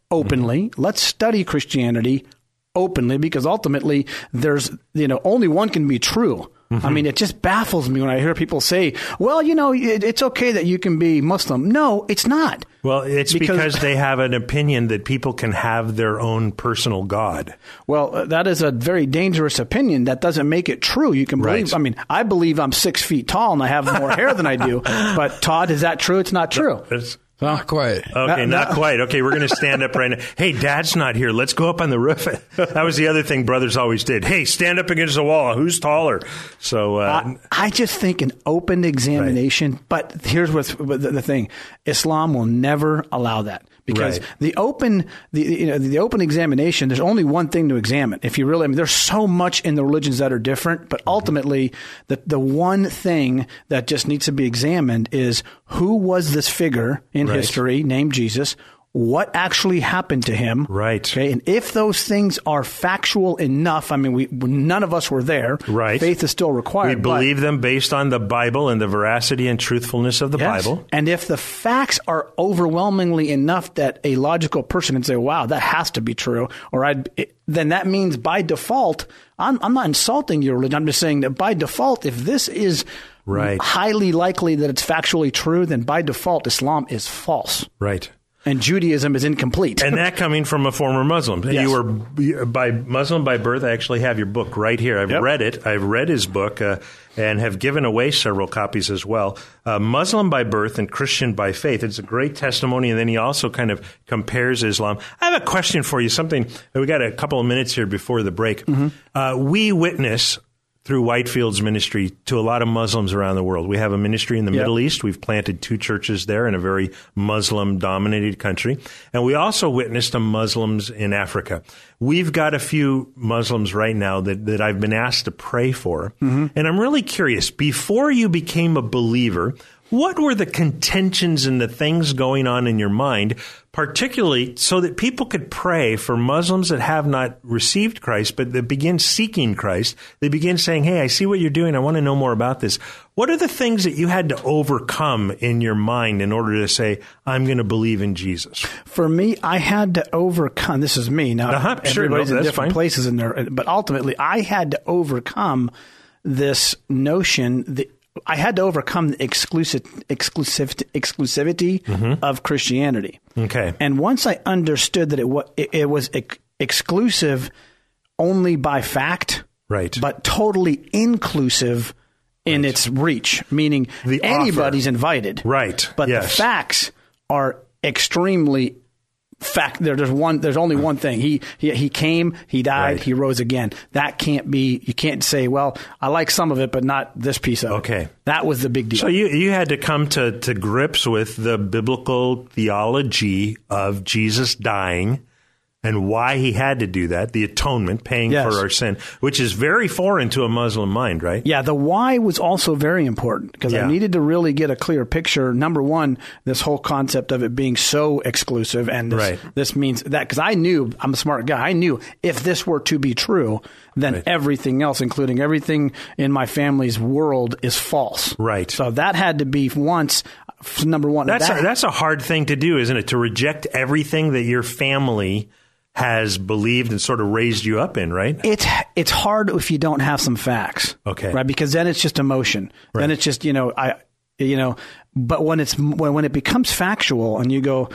Speaker 5: openly.
Speaker 3: Mm-hmm.
Speaker 5: Let's study Christianity openly because ultimately there's you know only one can be true.
Speaker 3: Mm-hmm.
Speaker 5: I mean, it just baffles me when I hear people say, "Well, you know, it, it's okay that you can be Muslim." No, it's not.
Speaker 3: Well, it's
Speaker 5: Because-
Speaker 3: because, they have an opinion that people can have their own personal God.
Speaker 5: Well, uh, that is a very dangerous opinion. That doesn't make it true. You can believe.
Speaker 3: Right.
Speaker 5: I mean, I believe I'm six feet tall and I have more hair than I do. But Todd, is that true? It's not true.
Speaker 3: It's-
Speaker 17: Not quite.
Speaker 3: Okay,
Speaker 5: That-
Speaker 3: not
Speaker 5: that-
Speaker 3: quite. Okay, we're going to stand up right now. Hey, Dad's not here. Let's go up on the roof. That was the other thing brothers always did. Hey, stand up against the wall. Who's taller? So, uh,
Speaker 5: I, I just think an open examination. But here's what's the, the thing: Islam will never allow that because
Speaker 3: Right.
Speaker 5: the open the you know the open examination. There's only one thing to examine. If you really, I mean, there's so much in the religions that are different, but mm-hmm. ultimately, the the one thing that just needs to be examined is who was this figure in
Speaker 3: Right.
Speaker 5: history named Jesus. What actually happened to him?
Speaker 3: Right.
Speaker 5: Okay. And if those things are factual enough, I mean, we none of us were there.
Speaker 3: Right.
Speaker 5: Faith is still required.
Speaker 3: we believe them based on the Bible and the veracity and truthfulness of the
Speaker 5: Yes.
Speaker 3: Bible.
Speaker 5: And if the facts are overwhelmingly enough that a logical person can say, "Wow, that has to be true," or I'd, it- then that means by default, I'm, I'm not insulting your religion. I'm just saying that by default, if this is
Speaker 3: Right.
Speaker 5: highly likely that it's factually true, then by default, Islam is false
Speaker 3: Right.
Speaker 5: And Judaism is incomplete.
Speaker 3: And that coming from a former Muslim.
Speaker 5: Yes.
Speaker 3: You were by Muslim by birth. I actually have your book right here. I've
Speaker 5: Yep.
Speaker 3: read it. I've read his book uh, and have given away several copies as well. Uh, Muslim by birth and Christian by faith. It's a great testimony. And then he also kind of compares Islam. I have a question for you. Something we got a couple of minutes here before the break.
Speaker 5: Mm-hmm.
Speaker 3: Uh, we witness through Whitefield's ministry to a lot of Muslims around the world. We have a ministry in the
Speaker 5: Yep.
Speaker 3: Middle East. We've planted two churches there in a very Muslim dominated country. And we also witnessed some Muslims in Africa. We've got a few Muslims right now that, that I've been asked to pray for. Mm-hmm. And I'm really curious, before you became a believer, what were the contentions and the things going on in your mind, particularly so that people could pray for Muslims that have not received Christ, but that begin seeking Christ? They begin saying, Hey, I see what you're doing. I want to know more about this. What are the things that you had to overcome in your mind in order to say, I'm going to believe in Jesus?
Speaker 5: For me, I had to overcome. This is me now.
Speaker 3: Uh-huh, sure,
Speaker 5: everybody's
Speaker 3: no,
Speaker 5: in different
Speaker 3: fine.
Speaker 5: places in there, but ultimately, I had to overcome this notion. that I had to overcome the exclusive, exclusive, exclusivity
Speaker 3: Mm-hmm.
Speaker 5: of Christianity.
Speaker 3: Okay.
Speaker 5: And once I understood that it was it, it was ex- exclusive only by fact,
Speaker 3: Right.
Speaker 5: but totally inclusive in its reach, meaning
Speaker 3: The
Speaker 5: anybody's
Speaker 3: offer.
Speaker 5: invited.
Speaker 3: Right.
Speaker 5: But the facts are extremely fact. There, there's one. There's only one thing. He he, he came. He died.
Speaker 3: Right.
Speaker 5: He rose again. That can't be. You can't say, well, I like some of it, but not this piece of it.
Speaker 3: Okay.
Speaker 5: That was the big deal.
Speaker 3: So you you had to come to, to grips with the biblical theology of Jesus dying and why he had to do that, the atonement, paying
Speaker 5: Yes.
Speaker 3: for our sin, which is very foreign to a Muslim mind, right?
Speaker 5: Yeah, the why was also very important because
Speaker 3: Yeah.
Speaker 5: I needed to really get a clear picture. Number one, this whole concept of it being so exclusive, and this,
Speaker 3: Right.
Speaker 5: this means that because I knew I'm a smart guy. I knew if this were to be true, then
Speaker 3: Right.
Speaker 5: everything else, including everything in my family's world, is false.
Speaker 3: Right.
Speaker 5: So that had to be once number one.
Speaker 3: That's
Speaker 5: That-
Speaker 3: a, that's a hard thing to do, isn't it? To reject everything that your family has believed and sort of raised you up in, right?
Speaker 5: it's it's hard if you don't have some facts.
Speaker 3: Okay.
Speaker 5: Right, because then it's just emotion. Then it's just you know I you know. But when it's when, when it becomes factual and you go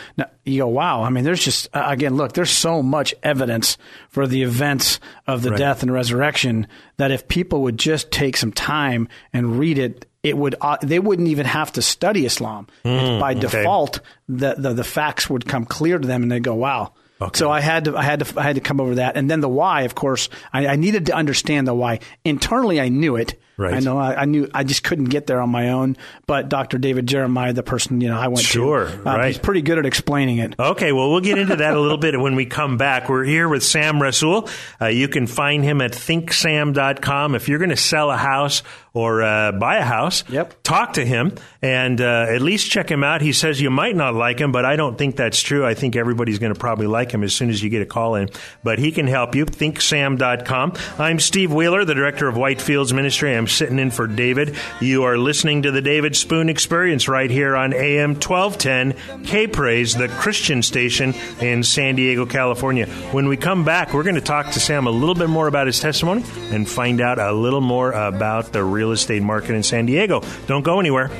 Speaker 5: you go wow I mean there's just uh, again look there's so much evidence for the events of the
Speaker 3: Right.
Speaker 5: death and resurrection that if people would just take some time and read it it would uh, they wouldn't even have to study Islam It's by
Speaker 3: okay.
Speaker 5: default the, the the facts would come clear to them and they go wow so I had to, I had to, I had to come over that, and then the why. Of course, I, I needed to understand the why. Internally, I knew it,
Speaker 3: Right.
Speaker 18: I know. I, I knew. I just couldn't get there on my own. But Dr. David Jeremiah, the person you know I went
Speaker 3: Sure,
Speaker 18: to, uh,
Speaker 3: right.
Speaker 18: he's pretty good at explaining it.
Speaker 3: Okay, well, we'll get into that a little bit when we come back. We're here with Sam Rasoul. Uh, you can find him at thinksam.com. If you're going to sell a house or uh, buy a house, yep. talk to him and uh, at least check him out. He says you might not like him, but I don't think that's true. I think everybody's going to probably like him as soon as you get a call in. But he can help you. Thinksam.com. I'm Steve Wheeler, the director of Whitefields Ministry. I'm sitting in for David. You are listening to the David Spoon Experience right here on AM 1210 K Praise, the Christian station in San Diego, California. When we come back, we're going to talk to Sam a little bit more about his testimony and find out a little more about the real estate market in San Diego. Don't go anywhere.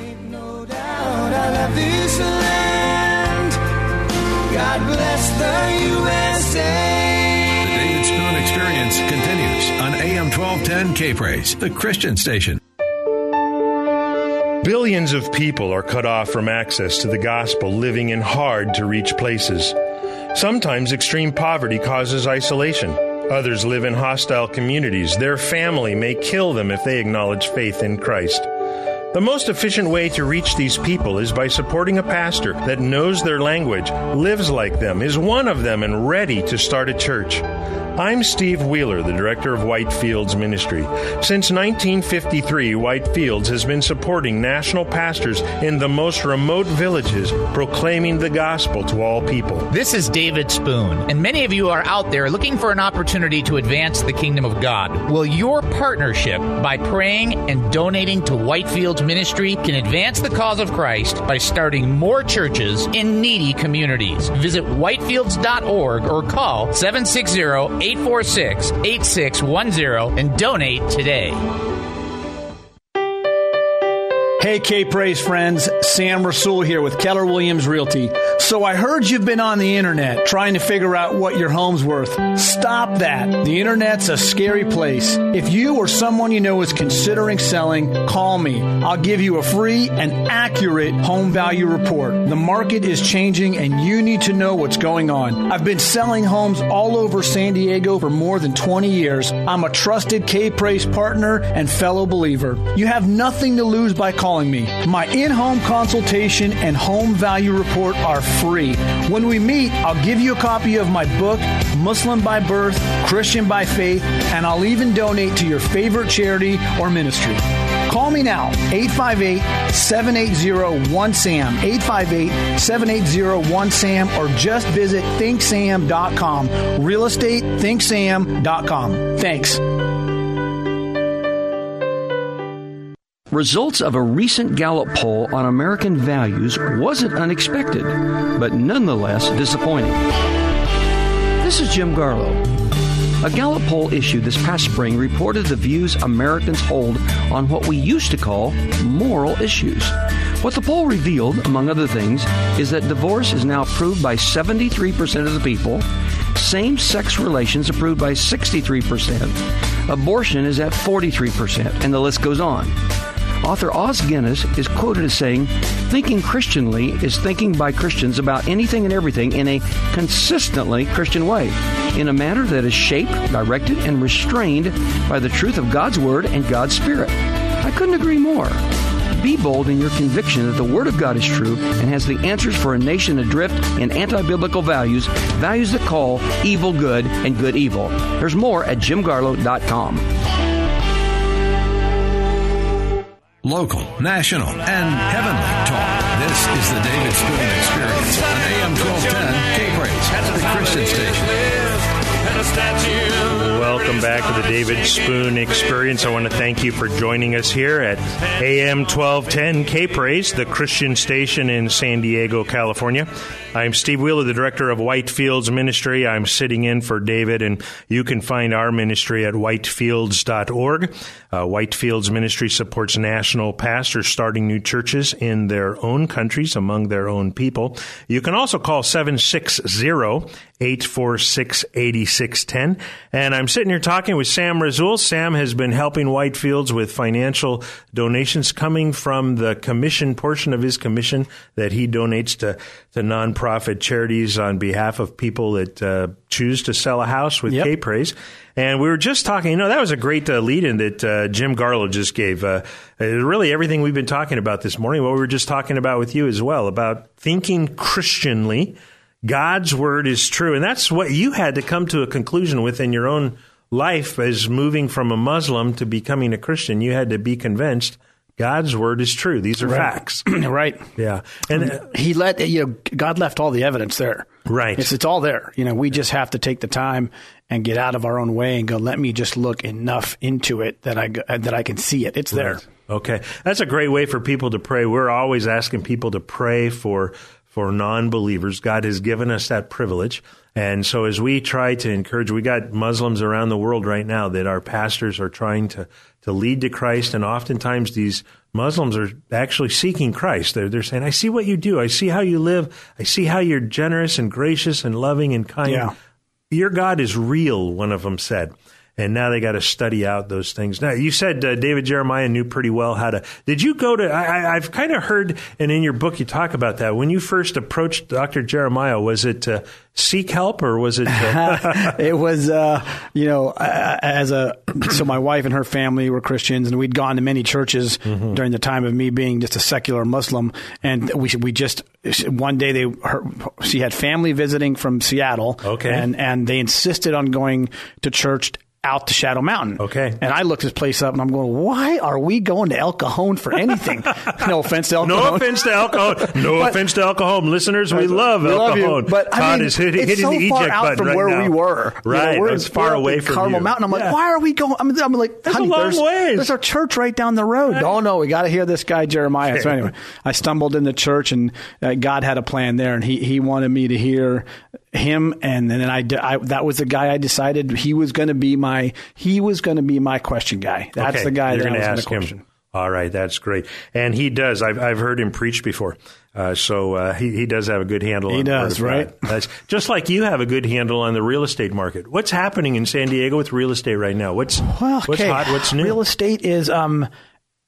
Speaker 16: God bless the USA.
Speaker 2: The David Spoon Experience continues 1210 K Praise, the Christian station.
Speaker 3: Billions of people are cut off from access to the gospel living in hard to reach places. Sometimes extreme poverty causes isolation. Others live in hostile communities. Their family may kill them if they acknowledge faith in Christ. The most efficient way to reach these people is by supporting a pastor that knows their language, lives like them, is one of them, and ready to start a church. I'm Steve Wheeler, the director of Whitefields Ministry. Since 1953, Whitefields has been supporting national pastors in the most remote villages, proclaiming the gospel to all people.
Speaker 19: This is David Spoon, and many of you are out there looking for an opportunity to advance the kingdom of God. Will your partnership by praying and donating to Whitefields Ministry can advance the cause of Christ by starting more churches in needy communities. Visit whitefields.org or call 760 846 8610 and donate today.
Speaker 5: Hey, K Praise friends, Sam Rasoul here with Keller Williams Realty. So I heard you've been on the internet trying to figure out what your home's worth. Stop that. The internet's a scary place. If you or someone you know is considering selling, call me. I'll give you a free and accurate home value report. The market is changing and you need to know what's going on. I've been selling homes all over San Diego for more than 20 years. I'm a trusted K Praise partner and fellow believer. You have nothing to lose by calling me. My in home consultation and home value report are free. When we meet, I'll give you a copy of my book, Muslim by Birth, Christian by Faith, and I'll even donate to your favorite charity or ministry. Call me now, 858 780 1SAM, 858 780 1SAM, or just visit thinksam.com. Real estate, thinksam.com. Thanks.
Speaker 20: Results of a recent Gallup poll on American values wasn't unexpected, but nonetheless disappointing. This is Jim Garlow. A Gallup poll issued this past spring reported the views Americans hold on what we used to call moral issues. What the poll revealed, among other things, is that divorce is now approved by 73% of the people, same sex relations approved by 63%, abortion is at 43%, and the list goes on. Author Os Guinness is quoted as saying, Thinking Christianly is thinking by Christians about anything and everything in a consistently Christian way, in a manner that is shaped, directed, and restrained by the truth of God's Word and God's Spirit. I couldn't agree more. Be bold in your conviction that the Word of God is true and has the answers for a nation adrift in anti biblical values, values that call evil good and good evil. There's more at jimgarlow.com.
Speaker 2: Local, national, and heavenly talk. This is the David Spoon Experience on AM 1210 K Praise, the Christian station.
Speaker 3: Welcome back to the David Spoon Experience. I want to thank you for joining us here at AM 1210 K Praise, the Christian station in San Diego, California. I'm Steve Wheeler, the director of Whitefields Ministry. I'm sitting in for David, and you can find our ministry at whitefields.org. Uh, Whitefields Ministry supports national pastors starting new churches in their own countries among their own people. You can also call 760 846 8610. And I'm sitting here here talking with Sam Rasoul. Sam has been helping Whitefields with financial donations coming from the commission portion of his commission that he donates to, to nonprofit charities on behalf of people that uh, choose to sell a house with
Speaker 5: Yep.
Speaker 3: K-Praise. And we were just talking, you know, that was a great uh, lead in that uh, Jim Garlow just gave. Uh, uh, really everything we've been talking about this morning, what we were just talking about with you as well, about thinking Christianly. God's word is true. And that's what you had to come to a conclusion with in your own life as moving from a Muslim to becoming a Christian. You had to be convinced God's word is true. These are
Speaker 5: Right.
Speaker 3: facts.
Speaker 5: right.
Speaker 3: Yeah. And uh,
Speaker 5: he let you know God left all the evidence there.
Speaker 3: Right.
Speaker 5: It's it's all there. You know, we just have to take the time and get out of our own way and go. Let me just look enough into it that I that I can see it. It's there.
Speaker 3: Right. Okay, that's a great way for people to pray. We're always asking people to pray for for non-believers. God has given us that privilege. And so as we try to encourage, we got Muslims around the world right now that our pastors are trying to, to lead to Christ. And oftentimes these Muslims are actually seeking Christ. They're, they're saying, I see what you do. I see how you live. I see how you're generous and gracious and loving and kind.
Speaker 5: Yeah.
Speaker 3: Your God is real, one of them said. And now they got to study out those things. Now, you said uh, David Jeremiah knew pretty well how to. Did you go to? I, I've kind of heard, and in your book you talk about that. When you first approached Dr. Jeremiah, was it to seek help or was it?
Speaker 5: It was, uh, you know, as a so my wife and her family were Christians, and we'd gone to many churches
Speaker 3: Mm-hmm.
Speaker 5: during the time of me being just a secular Muslim, and we we just one day they her, she had family visiting from Seattle,
Speaker 3: Okay.
Speaker 5: and and they insisted on going to church. Out to Shadow Mountain.
Speaker 3: Okay.
Speaker 5: And I looked this place up and I'm going, why are we going to El Cajon for anything? no offense to El Cajon.
Speaker 3: no offense to El Cajon. No
Speaker 5: But-
Speaker 3: offense to El Cajon. listeners. We love
Speaker 5: We love you,
Speaker 3: alcohol.
Speaker 5: but I
Speaker 3: Todd
Speaker 5: mean,
Speaker 3: is hitting,
Speaker 5: it's
Speaker 3: hitting
Speaker 5: so
Speaker 3: the
Speaker 5: far
Speaker 3: eject
Speaker 5: out
Speaker 3: button
Speaker 5: from
Speaker 3: right
Speaker 5: where
Speaker 3: now.
Speaker 5: we were. You know,
Speaker 3: Right,
Speaker 5: we're
Speaker 3: it's
Speaker 5: in-
Speaker 3: far away from
Speaker 5: Carmel
Speaker 3: you.
Speaker 5: Mountain. I'm like,
Speaker 3: Yeah.
Speaker 5: why are we going? I'm, I'm like,
Speaker 3: That's a long
Speaker 5: there's,
Speaker 3: ways.
Speaker 5: there's our church right down the road. Oh no, we got to hear this guy Jeremiah. So anyway, I stumbled in the church, and uh, God had a plan there, and he he wanted me to hear him, and then I, I- that was the guy I decided he was going to be my he was going to be my question guy. That's
Speaker 3: Okay,
Speaker 5: the guy
Speaker 3: you're
Speaker 5: that I was going to
Speaker 3: ask him. All right, that's great. And he does. I've I've heard him preach before, uh, so uh, he he does have a good handle.
Speaker 5: He
Speaker 3: on the
Speaker 5: does, right?
Speaker 3: That's just like you have a good handle on the real estate market. What's happening in San Diego with real estate right now? What's
Speaker 5: Well,
Speaker 3: what's
Speaker 5: okay.
Speaker 3: hot? What's new?
Speaker 5: Real estate is um,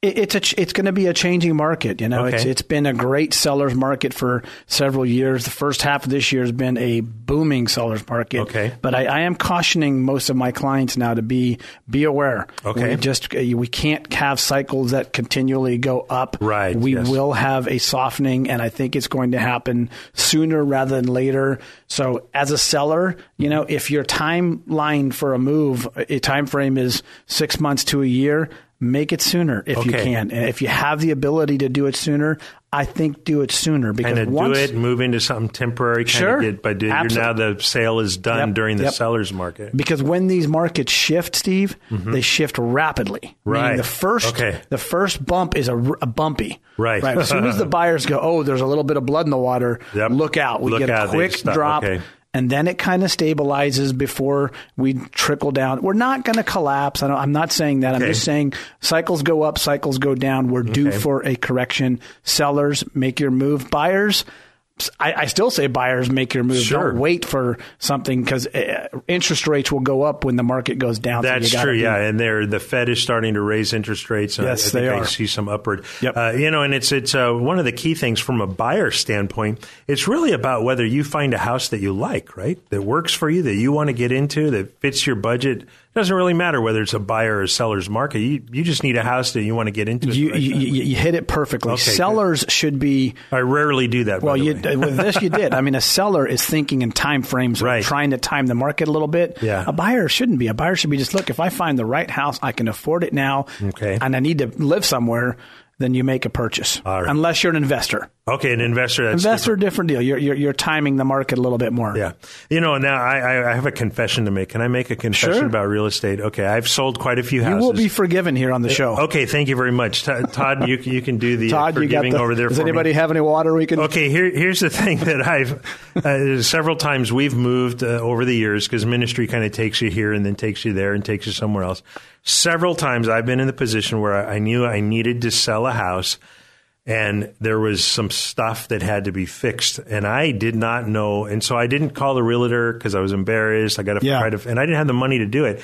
Speaker 5: it, it's a it's going to be a changing market. You know, it's it's been a great sellers market for several years. The first half of this year has been a booming sellers market.
Speaker 3: Okay.
Speaker 5: but I, I am cautioning most of my clients now to be be aware.
Speaker 3: Okay.
Speaker 5: we just uh, we can't have cycles that continually go up.
Speaker 3: Right,
Speaker 5: we
Speaker 3: yes.
Speaker 5: will have a softening, and I think it's going to happen sooner rather than later. So, as a seller, you know, if your timeline for a move, a time frame is six months to a year, make it sooner if you can. And if you have the ability to do it sooner, I think do it sooner because
Speaker 3: kind of do
Speaker 5: once
Speaker 3: it, move into something temporary. Kind
Speaker 5: Sure.
Speaker 3: of get, but you're now the sale is done
Speaker 5: Yep,
Speaker 3: during the
Speaker 5: yep.
Speaker 3: seller's market.
Speaker 5: because when these markets shift, Steve, they shift rapidly.
Speaker 3: Mm-hmm. Right.
Speaker 5: The first,
Speaker 3: Okay.
Speaker 5: the first bump is a bumpy.
Speaker 3: Right.
Speaker 5: Right. As soon as the buyers go, oh, there's a little bit of blood in the water.
Speaker 3: Yep.
Speaker 5: Look out. We
Speaker 3: Look
Speaker 5: get a quick drop.
Speaker 3: Okay.
Speaker 5: And then it kind of stabilizes before we trickle down. We're not going to collapse. I don't, I'm not saying that. I'm just saying cycles go up, cycles go down. We're due
Speaker 3: Okay.
Speaker 5: for a correction. Sellers, make your move. Buyers, I, I still say buyers make your move.
Speaker 3: Sure.
Speaker 5: Don't wait for something because uh, interest rates will go up when the market goes down.
Speaker 3: That's
Speaker 5: gotta
Speaker 3: true,
Speaker 5: be-
Speaker 3: yeah. And they're, the Fed is starting to raise interest rates. and
Speaker 5: Yes,
Speaker 3: I think
Speaker 5: they
Speaker 3: I
Speaker 5: are.
Speaker 3: see some upward.
Speaker 5: Yep.
Speaker 3: Uh, you know, and it's it's uh, one of the key things from a buyer standpoint. It's really about whether you find a house that you like, right? That works for you, that you want to get into, that fits your budget. It doesn't really matter whether it's a buyer or seller's market. You you just need a house that you want to get into.
Speaker 5: You,
Speaker 3: right
Speaker 5: you, you, hit it perfectly.
Speaker 3: Okay, good.
Speaker 5: Sellers should be.
Speaker 3: I rarely do that.
Speaker 5: Well, you, with this you did. I mean, a seller is thinking in time frames,
Speaker 3: Right.
Speaker 5: trying to time the market a little bit.
Speaker 3: Yeah.
Speaker 5: A buyer shouldn't be. A buyer should be just look. If I find the right house, I can afford it now,
Speaker 3: Okay.
Speaker 5: and I need to live somewhere. Then you make a purchase,
Speaker 3: right.
Speaker 5: unless you're an investor.
Speaker 3: Okay, an investor. That's
Speaker 5: investor, different deal. You're, you're you're timing the market a little bit more.
Speaker 3: Yeah. You know, now I, I- I have a confession to make. Can I make a confession
Speaker 5: Sure.
Speaker 3: about real estate? Okay, I've sold quite a few houses.
Speaker 5: You will be forgiven here on the show.
Speaker 3: Okay, thank you very much. Todd, you, you can do the
Speaker 5: Todd,
Speaker 3: forgiving
Speaker 5: the.
Speaker 3: over there
Speaker 5: Does
Speaker 3: for me.
Speaker 5: anybody have any water we can?
Speaker 3: Okay, here, here's the thing that I've uh, several times we've moved uh, over the years because ministry kind of takes you here and then takes you there and takes you somewhere else. Several times I've been in the position where I I knew I needed to sell a house and there was some stuff that had to be fixed and I did not know and so I didn't call the realtor because I was embarrassed. I got to
Speaker 5: Yeah.
Speaker 3: try to and I didn't have the money to do it.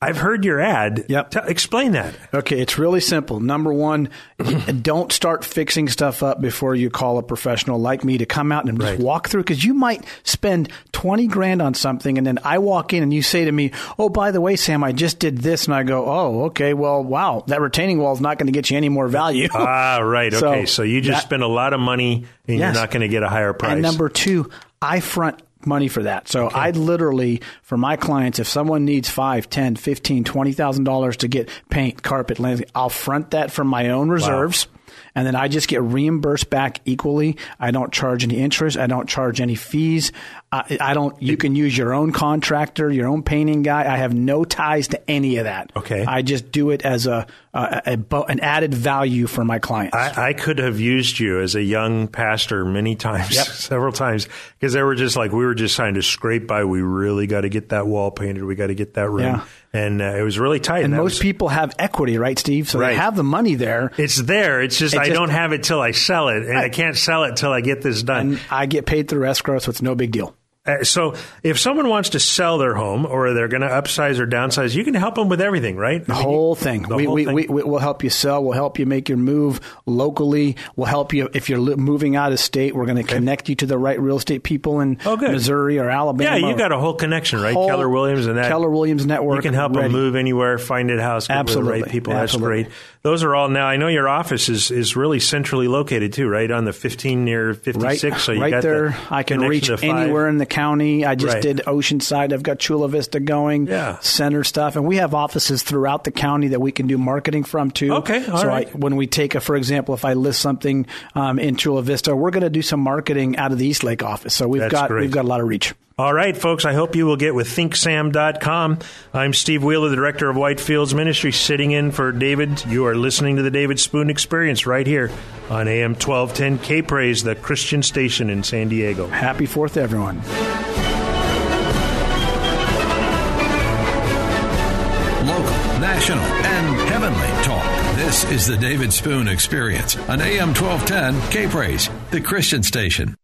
Speaker 3: I've heard your ad.
Speaker 5: Yep.
Speaker 3: T- explain that.
Speaker 5: Okay, it's really simple. Number one, don't start fixing stuff up before you call a professional like me to come out and just
Speaker 3: Right.
Speaker 5: walk through because you might spend 20 grand on something and then I walk in and you say to me, Oh, by the way, Sam, I just did this. And I go, Oh, okay, well, wow, that retaining wall is not going to get you any more value.
Speaker 3: Ah, right.
Speaker 5: So
Speaker 3: Okay. So, you just
Speaker 5: that-
Speaker 3: spend a lot of money and
Speaker 5: Yes.
Speaker 3: you're not going to get a higher price.
Speaker 5: And number two, I front money for that. So I literally, for my clients, if someone needs five, ten, fifteen, twenty thousand dollars to get paint, carpet, landscape, I'll front that from my own reserves. And then I just get reimbursed back equally. I don't charge any interest. I don't charge any fees. I, I don't. You can use your own contractor, your own painting guy. I have no ties to any of that.
Speaker 3: Okay.
Speaker 5: I just do it as a, a, a an added value for my clients.
Speaker 3: I, I could have used you as a young pastor many times,
Speaker 5: Yep.
Speaker 3: several times, because they were just like we were just trying to scrape by. We really got to get that wall painted. We got to get that room,
Speaker 5: Yeah.
Speaker 3: And uh, it was really tight.
Speaker 5: and
Speaker 3: that
Speaker 5: most
Speaker 3: was-
Speaker 5: people have equity, right, Steve? So
Speaker 3: Right.
Speaker 5: they have the money there.
Speaker 3: it's there. It's just
Speaker 5: It
Speaker 3: I
Speaker 5: just-
Speaker 3: don't have it till I sell it, and I can't sell it till I get this done.
Speaker 5: and I get paid through escrow, so it's no big deal.
Speaker 3: Uh, so if someone wants to sell their home or they're going to upsize or downsize, you can help them with everything, right?
Speaker 5: The whole thing.
Speaker 3: the
Speaker 5: we,
Speaker 3: whole
Speaker 5: we,
Speaker 3: thing.
Speaker 5: We, we, will help you sell. We'll help you make your move locally. We'll help you if you're moving out of state. We're going to connect you to the right real estate people in
Speaker 3: Oh.
Speaker 5: Missouri or Alabama.
Speaker 3: Yeah, you got a whole connection, right?
Speaker 5: whole
Speaker 3: Keller Williams and that.
Speaker 5: Keller Williams network.
Speaker 3: You can help
Speaker 5: ready.
Speaker 3: them move anywhere, find a house, with the
Speaker 5: Absolutely.
Speaker 3: right people.
Speaker 5: Absolutely.
Speaker 3: That's great. Those are all now. I know your office is, is really centrally located too, right on the 15 near 56.
Speaker 5: Right,
Speaker 3: so you
Speaker 5: right
Speaker 3: got
Speaker 5: there.
Speaker 3: the
Speaker 5: I can reach anywhere in the county. I just
Speaker 3: Right.
Speaker 5: did Oceanside. I've got Chula Vista going.
Speaker 3: Yeah.
Speaker 5: Center stuff, and we have offices throughout the county that we can do marketing from too.
Speaker 3: Okay, all
Speaker 5: so
Speaker 3: right.
Speaker 5: I, when we take a, for example, if I list something um, in Chula Vista, we're going to do some marketing out of the Eastlake office. So we've
Speaker 3: That's
Speaker 5: got
Speaker 3: great.
Speaker 5: we've got a lot of reach.
Speaker 3: All right, folks, I hope you will get with thinksam.com. I'm Steve Wheeler, the director of Whitefields Ministry, sitting in for David. You are listening to the David Spoon Experience right here on AM 1210 K Praise, the Christian station in San Diego.
Speaker 5: Happy Fourth, everyone.
Speaker 2: Local, national, and heavenly talk. This is the David Spoon Experience on AM 1210 K Praise, the Christian station.